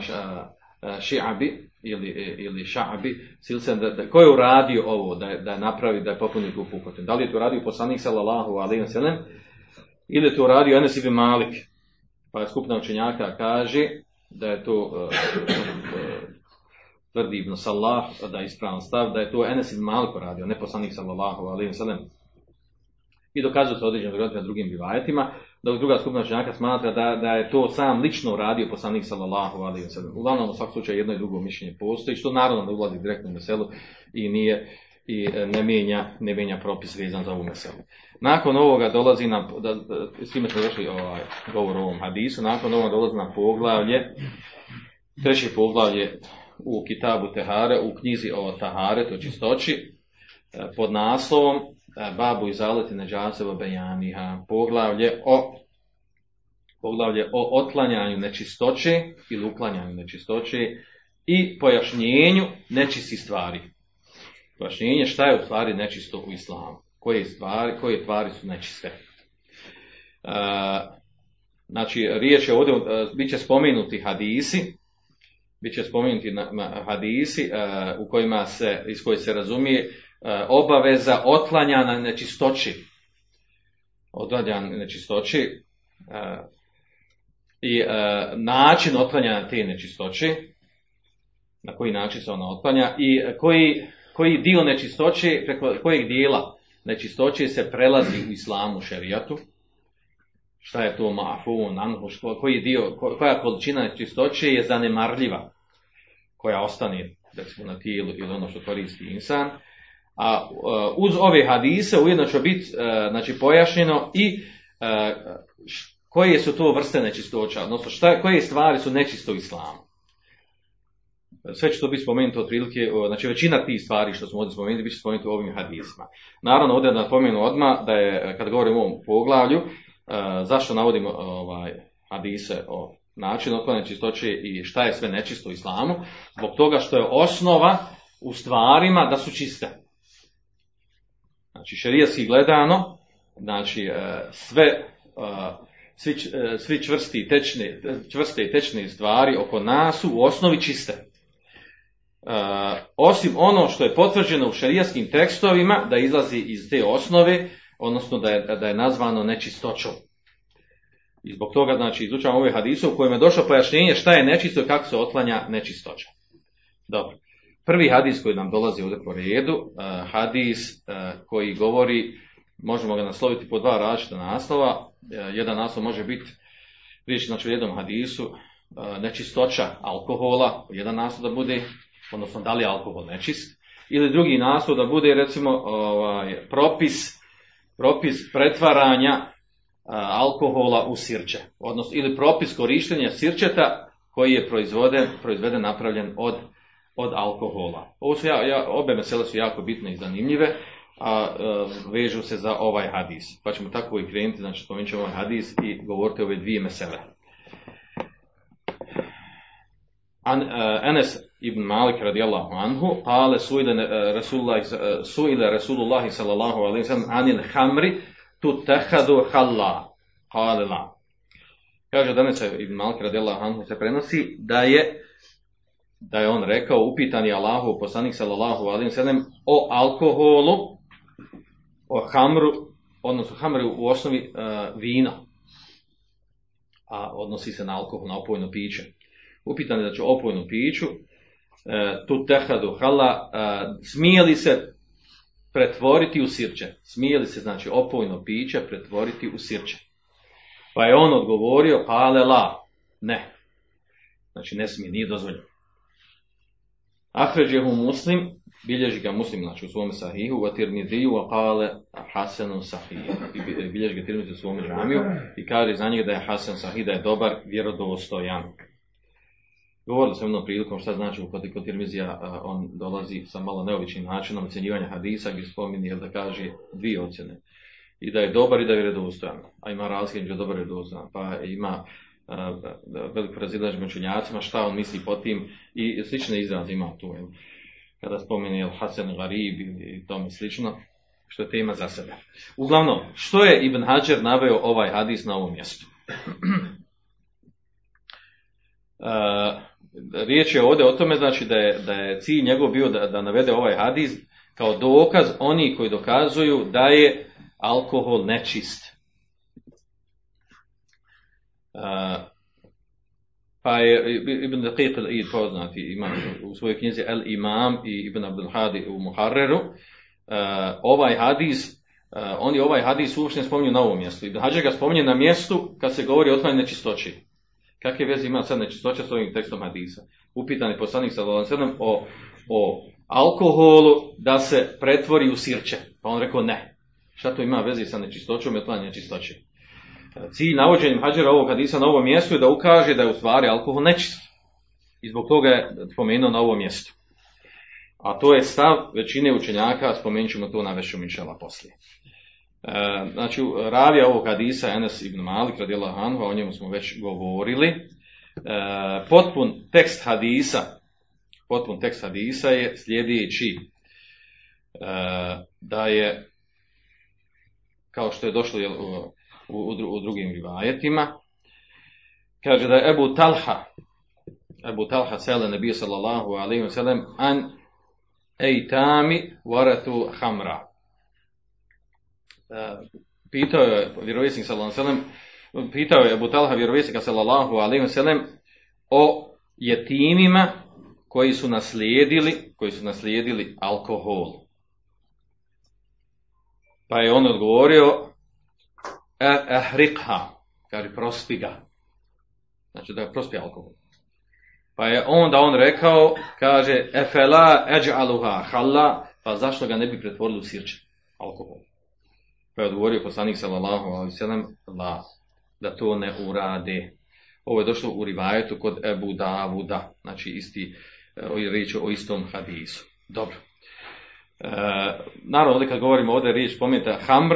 ši'abi, ili, ili ša'abi, silsen, da, da, ko je uradio ovo, da da napravi, da je popuni tu pukotinu? Da li je to uradio poslanik sallallahu alaihi sallam, ili je to uradio Enes ibn Malik? Pa skupna učenjaka kaže da je to uh, tvrdi Ibn Salah, da je ispravan stav, da je to Enes ibn Malik radio, ne poslanik sallallahu alaihi sallam. I dokazuje se određeno vjerojatno drugim bivajetima, dok druga skupina učenjaka smatra da, da je to sam lično uradio poslanik sallallahu alaihi sallam. Uglavnom, u svakom slučaju jedno i drugo mišljenje postoji, što naravno ne ulazi direktno u meselu i nije i ne mijenja, ne mijenja propis vezan za ovu meselu. Nakon ovoga dolazi nam, da, da, s time smo došli ovaj, govor o ovom hadisu, nakon ovoga dolazi nam poglavlje, treće poglavlje u Kitabu Tehare, u knjizi o Tahare, to čistoći, pod naslovom Babu i zaleti neđaseva bejaniha, poglavlje o poglavlje o otklanjanju nečistoće ili uklanjanju nečistoće i pojašnjenju nečistih stvari. Pojašnjenje šta je u stvari nečisto u islamu. Koje stvari, koje stvari su nečiste. E, znači, riječ je ovdje, bit će spomenuti hadisi, bit će spomenuti na, na hadisi uh, u kojima se, iz koje se razumije uh, obaveza otlanjana nečistoći. Otlanjana nečistoći uh, i način otklanjanja te nečistoći, na koji način se ona otklanja i koji, koji dio nečistoće, preko kojeg dijela nečistoće se prelazi u islamu šerijatu, šta je to mafun, anhu, koji dio, koja količina nečistoće je zanemarljiva, koja ostane recimo na tijelu ili ono što koristi insan. A uh, uz ove hadise ujedno će biti uh, znači, pojašnjeno i uh, koje su to vrste nečistoća, odnosno šta, koje stvari su nečisto islamu. Sve će to biti spomenuto otprilike, znači većina tih stvari što smo ovdje spomenuti, bit će spomenuti u ovim hadisima. Naravno, ovdje napomenu odmah da je, kad govorimo o ovom poglavlju, zašto navodimo ovaj, hadise o načinu otklanja čistoće i šta je sve nečisto u islamu, zbog toga što je osnova u stvarima da su čiste. Znači, šerijski gledano, znači, sve, svi, svi čvrsti i tečne, čvrste i tečne stvari oko nas su u osnovi čiste. Osim ono što je potvrđeno u šerijskim tekstovima, da izlazi iz te osnove, odnosno da je, da je nazvano nečistoćom. I zbog toga, znači, izučavamo ove hadise u kojima je došlo pojašnjenje šta je nečisto i kako se otlanja nečistoća. Dobro. Prvi hadis koji nam dolazi ovdje po redu, uh, hadis uh, koji govori, možemo ga nasloviti po dva različita naslova. Uh, jedan naslov može biti, riječ znači u jednom hadisu, nečistoća alkohola, jedan naslov da bude, odnosno da li je alkohol nečist, ili drugi naslov da bude recimo ovaj, propis, propis pretvaranja alkohola u sirće, odnosno ili propis korištenja sirćeta koji je proizveden, proizveden napravljen od, od alkohola. Ovo su ja, ja, obe mesele su jako bitne i zanimljive, a, a vežu se za ovaj hadis. Pa ćemo tako i krenuti, znači spomenut ćemo ovaj hadis i govoriti ove dvije mesele. An, uh, Enes ibn Malik radijallahu anhu, ale suile suile Rasulullah sallallahu alaihi sallam anil hamri, tu tehadu halla, hale la. Kaže danas Ibn Malik radijallahu anhu se prenosi da je da je on rekao upitan je Allahu poslanik sallallahu alejhi ve sellem o alkoholu o hamru odnosno hamru u osnovi uh, vina a odnosi se na alkohol na opojno piće upitan je da će opojno piću uh, tu tehadu hala uh, smije li se pretvoriti u sirće. Smije li se, znači, opojno piće pretvoriti u sirće? Pa je on odgovorio, ale la, ne. Znači, ne smije, nije dozvoljeno. Ahređehu muslim, bilježi ga muslim, znači u svome sahihu, wa tirmidiju, wa kale hasanu sahih. Bilježi ga tirmidiju u svome džamiju i kaže za njega da je hasan sahih, da je dobar, vjerodostojan. Govorili smo jednom prilikom šta znači kod, kod Tirmizija, on dolazi sa malo neobičnim načinom ocjenjivanja hadisa gdje spominje da kaže dvije ocjene. I da je dobar i da je vjerodostojan. A ima razlike između dobar i vjerodostojan. Pa ima veliko razilaženje među učenjacima šta on misli po tim i slične izraze ima tu. Kada spomene jel, Hasan Garib i tome slično, što je tema za sebe. Uglavnom, što je Ibn Hajar naveo ovaj hadis na ovom mjestu? riječ je ovdje o tome znači da je, da je cilj njegov bio da, da navede ovaj hadis kao dokaz oni koji dokazuju da je alkohol nečist. Pa je Ibn Daqiq al-Id poznati ima u svojoj knjizi El Imam i Ibn Abdul Hadi u Muharreru. Uh, ovaj hadis, oni ovaj hadis uopšte ne spominju na ovom mjestu. Ibn Hajar ga spominje na mjestu kad se govori o otklanjanju nečistoći. Kakve veze ima sad nečistoća s ovim tekstom hadisa? Upitan je poslanik sa o, o alkoholu da se pretvori u sirće. Pa on rekao ne. Šta to ima veze sa nečistoćom i otklanjanjem nečistoće? Cilj navođenjem hađera ovog hadisa na ovom mjestu je da ukaže da je u stvari alkohol nečist. I zbog toga je spomenuo na ovom mjestu. A to je stav većine učenjaka, spomenut ćemo to na vešu mišela poslije. E, znači, ravija ovog hadisa, Enes ibn Malik, radijela Hanhu, o njemu smo već govorili. E, potpun tekst hadisa, potpun tekst hadisa je sljedeći, e, da je, kao što je došlo u, u drugim rivajetima, kaže da je Ebu Talha, Ebu Talha sele nebija sallallahu alaihi wa sallam, an ejtami varatu hamra pitao je vjerovjesnik sallallahu alejhi pitao je Abu Talha vjerovjesnika sallallahu alejhi ve o jetimima koji su naslijedili, koji su naslijedili alkohol. Pa je on odgovorio ehriqha, kaže prospi ga. Znači da prospi alkohol. Pa je onda on rekao, kaže efela eđ'aluha halla, pa zašto ga ne bi pretvorili u sirče alkohol. Pa je odgovorio poslanik sallallahu alaihi sallam, la, da to ne urade. Ovo je došlo u rivajetu kod Ebu Davuda, znači isti, riječ o istom hadisu. Dobro. E, naravno, ovdje kad govorimo ovdje riječ spomenuta hamr,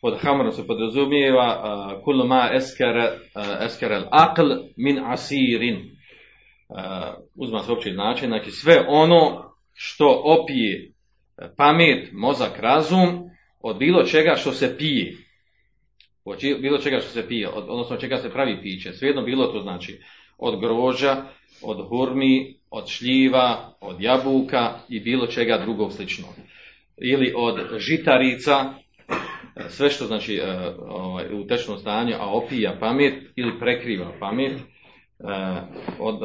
pod hamrom se podrazumijeva uh, kullu ma eskere, uh, eskere al min asirin. Uh, uzma se opći način, znači sve ono što opije pamet, mozak, razum, od bilo čega što se pije. Od bilo čega što se pije, od, odnosno od čega se pravi piće. Svejedno bilo to znači od groža, od hurmi, od šljiva, od jabuka i bilo čega drugog sličnog. Ili od žitarica, sve što znači ovaj, u tečnom stanju, a opija pamet ili prekriva pamet, od,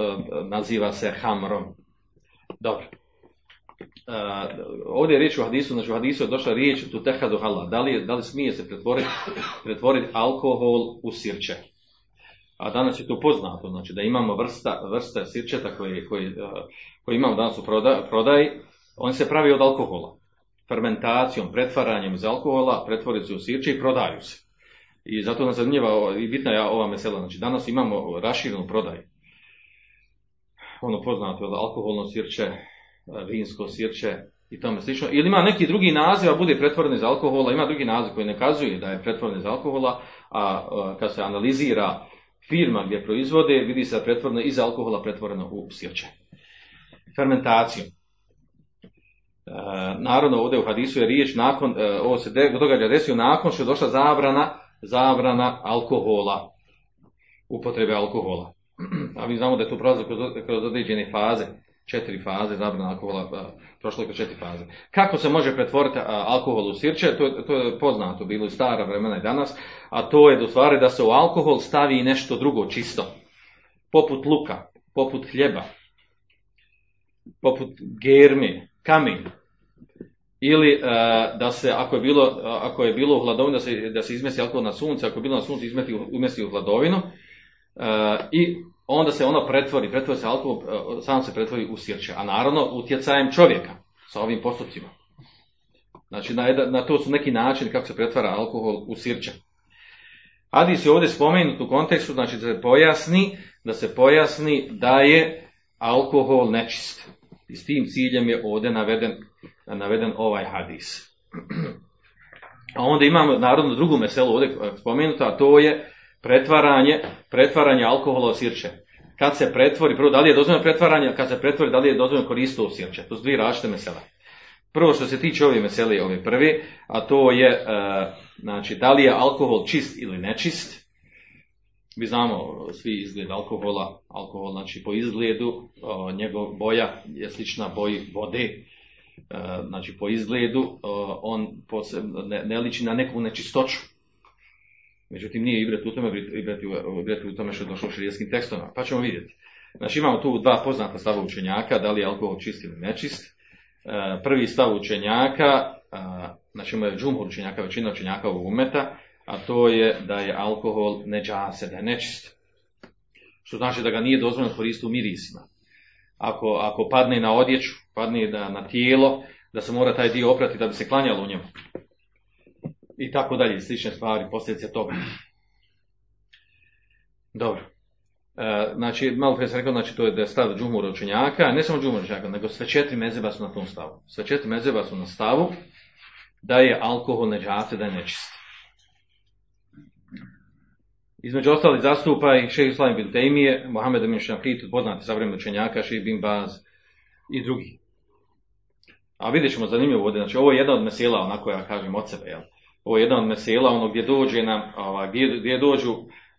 naziva se hamrom. Dobro. Uh, ovdje je riječ u hadisu, znači u hadisu je došla riječ tu tehadu halal. Da li, da li smije se pretvoriti, pretvoriti alkohol u sirće? A danas je to poznato, znači da imamo vrsta, vrsta sirćeta koji, koji, uh, koji imamo danas u proda, prodaji, on se pravi od alkohola. Fermentacijom, pretvaranjem iz alkohola, pretvori se u sirće i prodaju se. I zato nas zanimljiva i bitna je ova mesela. Znači danas imamo raširenu prodaju. Ono poznato je alkoholno sirće, vinsko sirće i tome slično. Ili ima neki drugi naziv, a bude pretvoren iz alkohola, ima drugi naziv koji ne kazuje da je pretvoren iz alkohola, a, kad se analizira firma gdje proizvode, vidi se da je pretvoreno iz alkohola pretvoreno u sirće. Fermentaciju. E, naravno, ovdje u hadisu je riječ nakon, e, ovo se događa desio nakon što je došla zabrana, zabrana alkohola, upotrebe alkohola. A mi znamo da je to prolazilo kroz, kroz određene faze četiri faze zabrana alkohola, prošlo je četiri faze. Kako se može pretvoriti alkohol u sirće, to, to je poznato, bilo u stara vremena i danas, a to je do stvari da se u alkohol stavi i nešto drugo čisto, poput luka, poput hljeba, poput germe, kamen, ili da se, ako je bilo, ako je bilo u hladovini, da se, da se izmesti alkohol na sunce, ako je bilo na sunce, umesti u hladovinu, i onda se ono pretvori, pretvori se alkohol, e, sam se pretvori u sirće, a naravno utjecajem čovjeka sa ovim postupcima. Znači, na, na to su neki načini kako se pretvara alkohol u sirće. Hadis je ovdje spomenut u kontekstu, znači da se pojasni, da se pojasni da je alkohol nečist. I s tim ciljem je ovdje naveden, naveden ovaj hadis. A onda imamo narodno drugu meselu ovdje spomenuta, a to je pretvaranje, pretvaranje alkohola u sirće. Kad se pretvori, prvo da li je dozvoljeno pretvaranje, kad se pretvori da li je dozvoljeno koristiti u sirće. To su dvije različite mesele. Prvo što se tiče ove meseli, ove prvi, a to je, e, znači, da li je alkohol čist ili nečist. Mi znamo svi izgled alkohola, alkohol znači po izgledu, njegov boja je slična boji vode, e, znači po izgledu on ne, ne liči na neku nečistoću. Međutim, nije ibret u tome, ibret u tome što je došlo u tekstovima. Pa ćemo vidjeti. Znači imamo tu dva poznata stava učenjaka, da li je alkohol čist ili nečist. E, prvi stav učenjaka, znači imaju džumhur učenjaka, većina učenjaka ovog umeta, a to je da je alkohol neđase, da je nečist. Što znači da ga nije dozvoljeno koristiti u mirisima. Ako, ako padne na odjeću, padne na, na tijelo, da se mora taj dio oprati da bi se klanjalo u njemu. I tako dalje, slične stvari, posljedice toga. Dobro. E, znači, malo prije sam rekao, znači to je da je stav džumura učenjaka, ne samo džumura učenjaka, nego sve četiri mezeba su na tom stavu. Sve četiri mezeba su na stavu da je alkohol neđase, da je nečist. Između ostalih zastupa i šehi Islam bin Tejmije, Mohamed Amin Šafit, poznati savremeni učenjaka, šehi bin Baz i drugi. A vidjet ćemo zanimljivo ovdje, znači ovo je jedna od mesela, onako ja kažem od sebe, jel? Ovo je jedna od mesela, ono gdje dođe nam, ova, gdje, gdje dođu,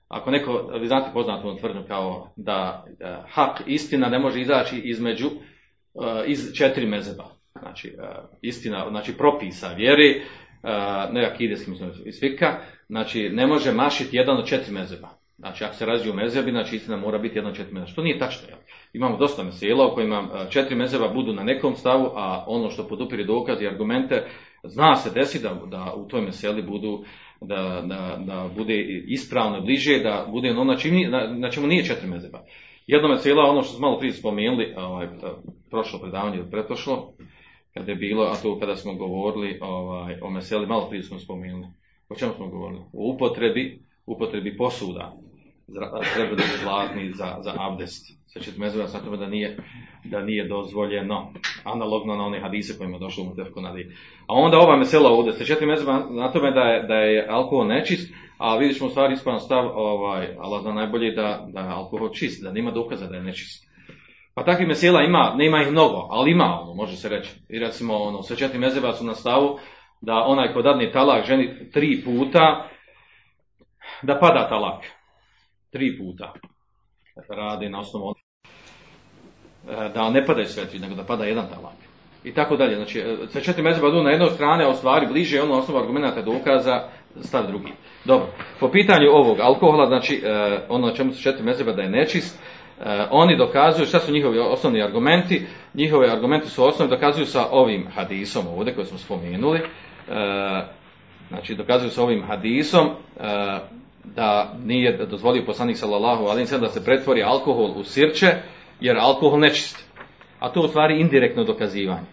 ako neko, vi znate poznatu on tvrdnju kao da, da hak, istina ne može izaći između, uh, iz četiri mezeba. Znači, uh, istina, znači propisa vjeri, ne akideskim mislim, iz fika, znači ne može mašiti jedan od četiri mezeba. Znači, ako se razviju mezebi, znači istina mora biti jedan od četiri mezeba. Što nije tačno. Jel? Imamo dosta mesela u kojima četiri mezeba budu na nekom stavu, a ono što podupiri dokaz i argumente, zna se desi da, da u toj meseli budu, da, da, da bude ispravno bliže, da bude ono na, čini, na, na čemu nije četiri mezeba. Jedno mesela, ono što smo malo prije spomenuli, ovaj, prošlo predavanje ili pretprošlo, kada je bilo, a to kada smo govorili ovaj, o meseli, malo prije smo spomenuli. O čemu smo govorili? O upotrebi, upotrebi posuda, treba da je zlatni za, za abdest. Sve ćete mezura sa tome da nije, da nije dozvoljeno, analogno na one hadise kojima je došlo u Mutefku nadi. A onda ova mesela ovdje, sve ćete mezura na tome da je, da je alkohol nečist, a vidjet ćemo stvari ispravan stav, ovaj, Allah zna najbolje da, da je alkohol čist, da nema dokaza da je nečist. Pa takvih mesela ima, nema ih mnogo, ali ima ono, može se reći. I recimo, ono, sve četiri mezeba su na stavu da onaj ko dadne talak ženi tri puta, da pada talak. Tri puta. Radi na osnovu e, da ne padaju sve tri, nego da pada jedan talak. I tako dalje. Znači, e, sve četiri mezeba na jednoj strane, a u stvari bliže ono osnovu argumenta dokaza, stav drugi. Dobro. Po pitanju ovog alkohola, znači, e, ono čemu su četiri mezeba da je nečist, oni dokazuju, šta su njihovi osnovni argumenti, njihovi argumenti su osnovni, dokazuju sa ovim hadisom ovdje koji smo spomenuli, znači dokazuju sa ovim hadisom da nije dozvolio poslanik sallallahu alejhi da se pretvori alkohol u sirće jer alkohol nečist. A to u stvari indirektno dokazivanje.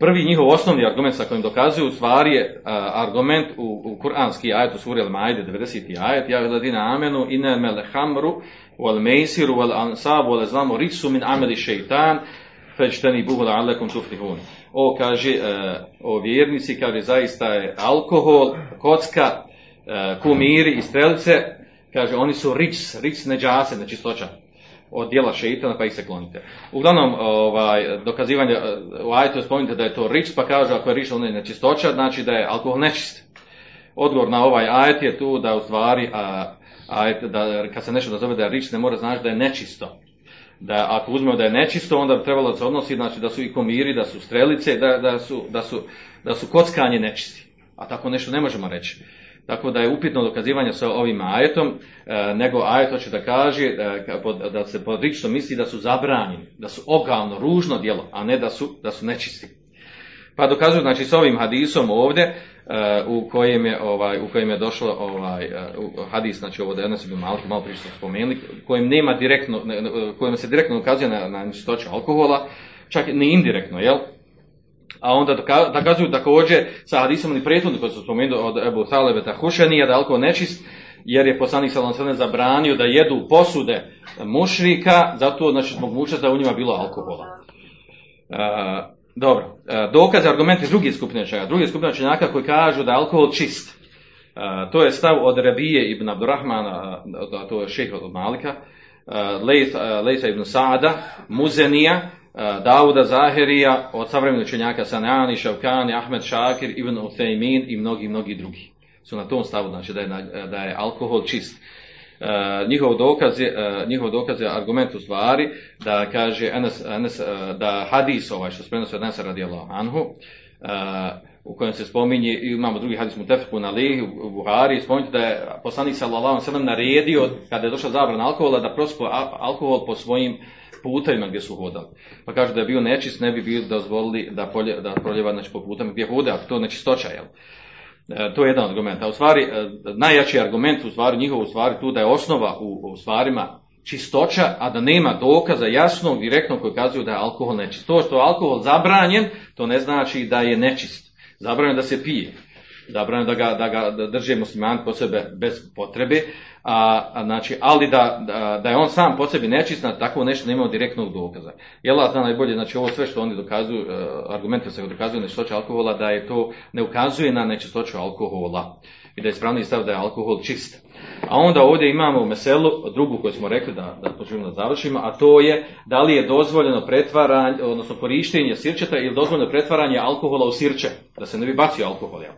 Prvi njihov osnovni argument sa kojim dokazuju u stvari je argument u, u kuranski ajet u suri Al-Maide 90. ajet ja ladina amenu inna hamru wal meisiru wal ansabu wal azlamu rijsu min ameli šeitan feđteni buhu la'allakum tuflihun. O kaže, e, o vjernici, kaže zaista je alkohol, kocka, e, kumiri i strelice, kaže oni su rič, rič neđase, nečistoća od dijela šeitana pa ih se klonite. Uglavnom, ovaj, dokazivanje, e, u ajetu spominjate da je to rič, pa kaže ako je rič ono je nečistoća, znači da je alkohol nečist. Odgovor na ovaj ajet je tu da u stvari, a, ajet, da kad se nešto nazove da je rič, ne mora znači da je nečisto da ako uzmemo da je nečisto, onda bi trebalo da se odnosi znači da su i komiri, da su strelice, da, da, su, da, su, da su kockanje nečisti. A tako nešto ne možemo reći. Tako da je upitno dokazivanje sa ovim ajetom, e, nego ajet hoće da kaže da, da se podrično misli da su zabranjeni, da su ogavno, ružno djelo, a ne da su, da su nečisti. Pa dokazuju, znači, s ovim hadisom ovdje, u kojem je ovaj u kojem je došlo ovaj hadis znači ovo da je ibn malo malo prije spomenuli kojem nema direktno kojem se direktno ukazuje na na alkohola čak ni indirektno jel a onda dokazuju također sa hadisom ni prethodno koji su spomenuli od Ebu Talebe Hušenija da alkohol nečist jer je poslanik sallallahu zabranio da jedu posude mušrika zato znači zbog muča da u njima bilo alkohola. Dobro, e, dokaz, argumenti drugih skupine čega. Drugi skupine činjaka koji kažu da je alkohol čist. E, to je stav od Rabije ibn Abdurrahmana, to je šeha od Malika, e, Lejsa ibn Saada, Muzenija, Dauda Zahirija, od savremenih učenjaka Sanani, Šavkani, Ahmed Šakir, Ibn Uthejmin i mnogi, mnogi drugi. Su na tom stavu, znači da je, da je alkohol čist. E, njihov dokaz je, e, njihov dokaz je argument u stvari da kaže Enes, Enes, e, da hadis ovaj što se prenosi od Enesa radijallahu anhu u kojem se spominje, imamo drugi hadis Mutefku na Lihi u Buhari, spominje da je poslanik sallallahu sallam naredio, kada je došla zabrana alkohola, da prospo alkohol po svojim putevima gdje su hodali. Pa kaže da je bio nečist, ne bi bilo dozvolili da, polje, da proljeva znači, po putama gdje hode, a to nečistoća, jel? E, to je jedan argument. A u stvari, e, najjači argument u stvari, njihovu stvari tu da je osnova u, u stvarima čistoća, a da nema dokaza jasnog, direktnog koji kazuju da je alkohol nečist. To što je alkohol zabranjen, to ne znači da je nečist. Zabranjen da se pije. Zabranjen da ga, da ga drže musliman po sebe bez potrebe, a, a znači, ali da, da, je on sam po sebi nečist, na takvo nešto nema direktnog dokaza. Jela zna najbolje, znači ovo sve što oni dokazuju, e, argumente se dokazuju nečistoću alkohola, da je to ne ukazuje na nečistoću alkohola i da je ispravni stav da je alkohol čist. A onda ovdje imamo meselu, drugu koju smo rekli da, da poželjimo da završimo, a to je da li je dozvoljeno pretvaranje, odnosno korištenje sirčeta ili dozvoljeno pretvaranje alkohola u sirče, da se ne bi bacio alkohol. Jel?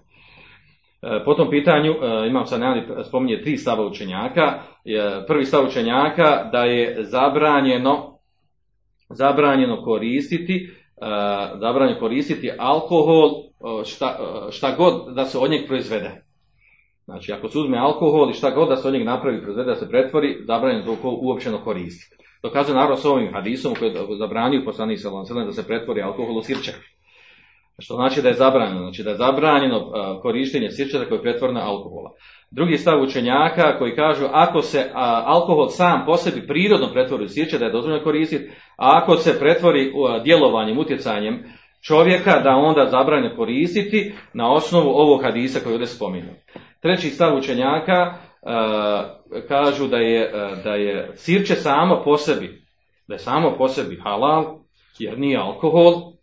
E, po tom pitanju e, imam sad nevani spominje tri stava učenjaka. Prvi stav učenjaka da je zabranjeno zabranjeno koristiti e, zabranjeno koristiti alkohol šta, šta god da se od njeg proizvede. Znači, ako se uzme alkohol i šta god da se od njeg napravi, proizvede, da se pretvori, zabranjeno to uopćeno koristiti. Dokazuje narod s ovim hadisom koji je zabranio poslanik da se pretvori alkohol u sirčak. Što znači da je zabranjeno, znači da je zabranjeno korištenje sirčeta koji je pretvorena alkohola. Drugi stav učenjaka koji kažu ako se alkohol sam po sebi prirodno pretvori u sirče da je dozvoljeno koristiti, a ako se pretvori djelovanjem, utjecanjem čovjeka da onda zabranjeno koristiti na osnovu ovog hadisa koji ovdje spominju. Treći stav učenjaka kažu da je, da je sirče samo po sebi, da je samo po sebi halal, jer nije alkohol, E,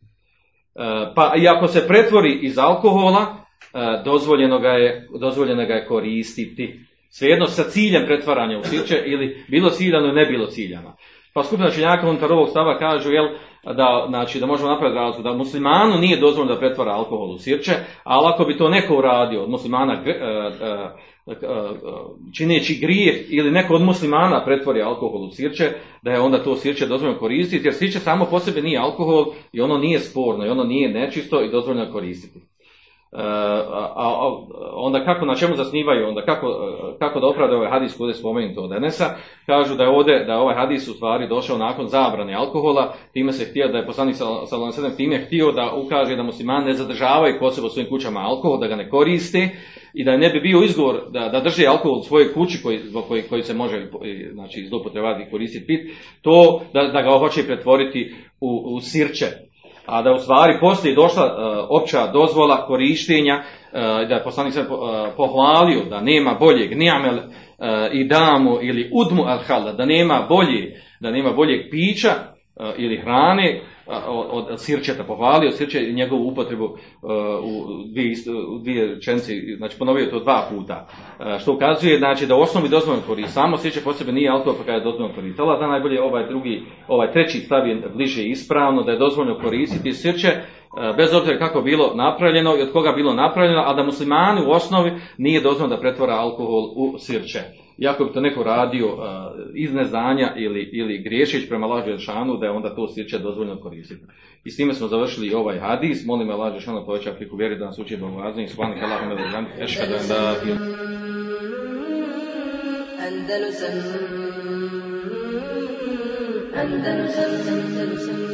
pa i ako se pretvori iz alkohola, e, dozvoljeno ga je, dozvoljeno ga je koristiti. Svejedno sa ciljem pretvaranja u sirće ili bilo ciljano ili ne bilo ciljano. Pa skupina činjaka unutar ovog stava kažu jel, da, znači, da možemo napraviti razliku, da muslimanu nije dozvoljeno da pretvara alkohol u sirće, ali ako bi to neko uradio od muslimana e, čineći grijeh ili neko od muslimana pretvori alkohol u sirće, da je onda to sirće dozvoljeno koristiti, jer sirće samo po sebi nije alkohol i ono nije sporno i ono nije nečisto i dozvoljeno koristiti. E, a, onda kako, na čemu zasnivaju, onda kako, kako da opravdaju ovaj hadis koji je spomenuto od Enesa, kažu da je ovdje, da je ovaj hadis u stvari došao nakon zabrane alkohola, time se htio, da je poslanik alejhi time htio da ukaže da muslimani ne zadržavaju kod sebe u svojim kućama alkohol, da ga ne koriste i da ne bi bio izgovor da, da drži alkohol u svojoj kući koji, koji, koji se može znači, zloupotrebati i koristiti pit, to da, da ga hoće pretvoriti u, u sirće, a da u stvari poslije došla uh, opća dozvola korištenja, uh, da je poslanik se uh, pohvalio da nema boljeg nijamel i damu ili udmu al da nema bolje, da nema boljeg pića ili hrane od, od sirčeta pohvalio sirče i njegovu upotrebu u dvije, u dvije rečenice, znači ponovio to dva puta. Što ukazuje znači da u osnovi dozvoljeno koristi. Samo sirče po sebi nije alkohol pa kada je dozvoljeno koristiti. Allah da najbolje ovaj drugi, ovaj treći stav je bliže ispravno da je dozvoljeno koristiti sirče bez obzira kako bilo napravljeno i od koga bilo napravljeno, a da muslimani u osnovi nije dozvoljeno da pretvara alkohol u sirče. Iako bi to neko radio iz neznanja ili, ili griješić prema lađe šanu, da je onda to sirće dozvoljeno koristiti. I s time smo završili ovaj hadis. Molim lađe šanu poveća priku vjeri da nas uči bogazno i subhanak Allahumma wa bihamdika ashhadu an la Andalusam Andalusam Andalusam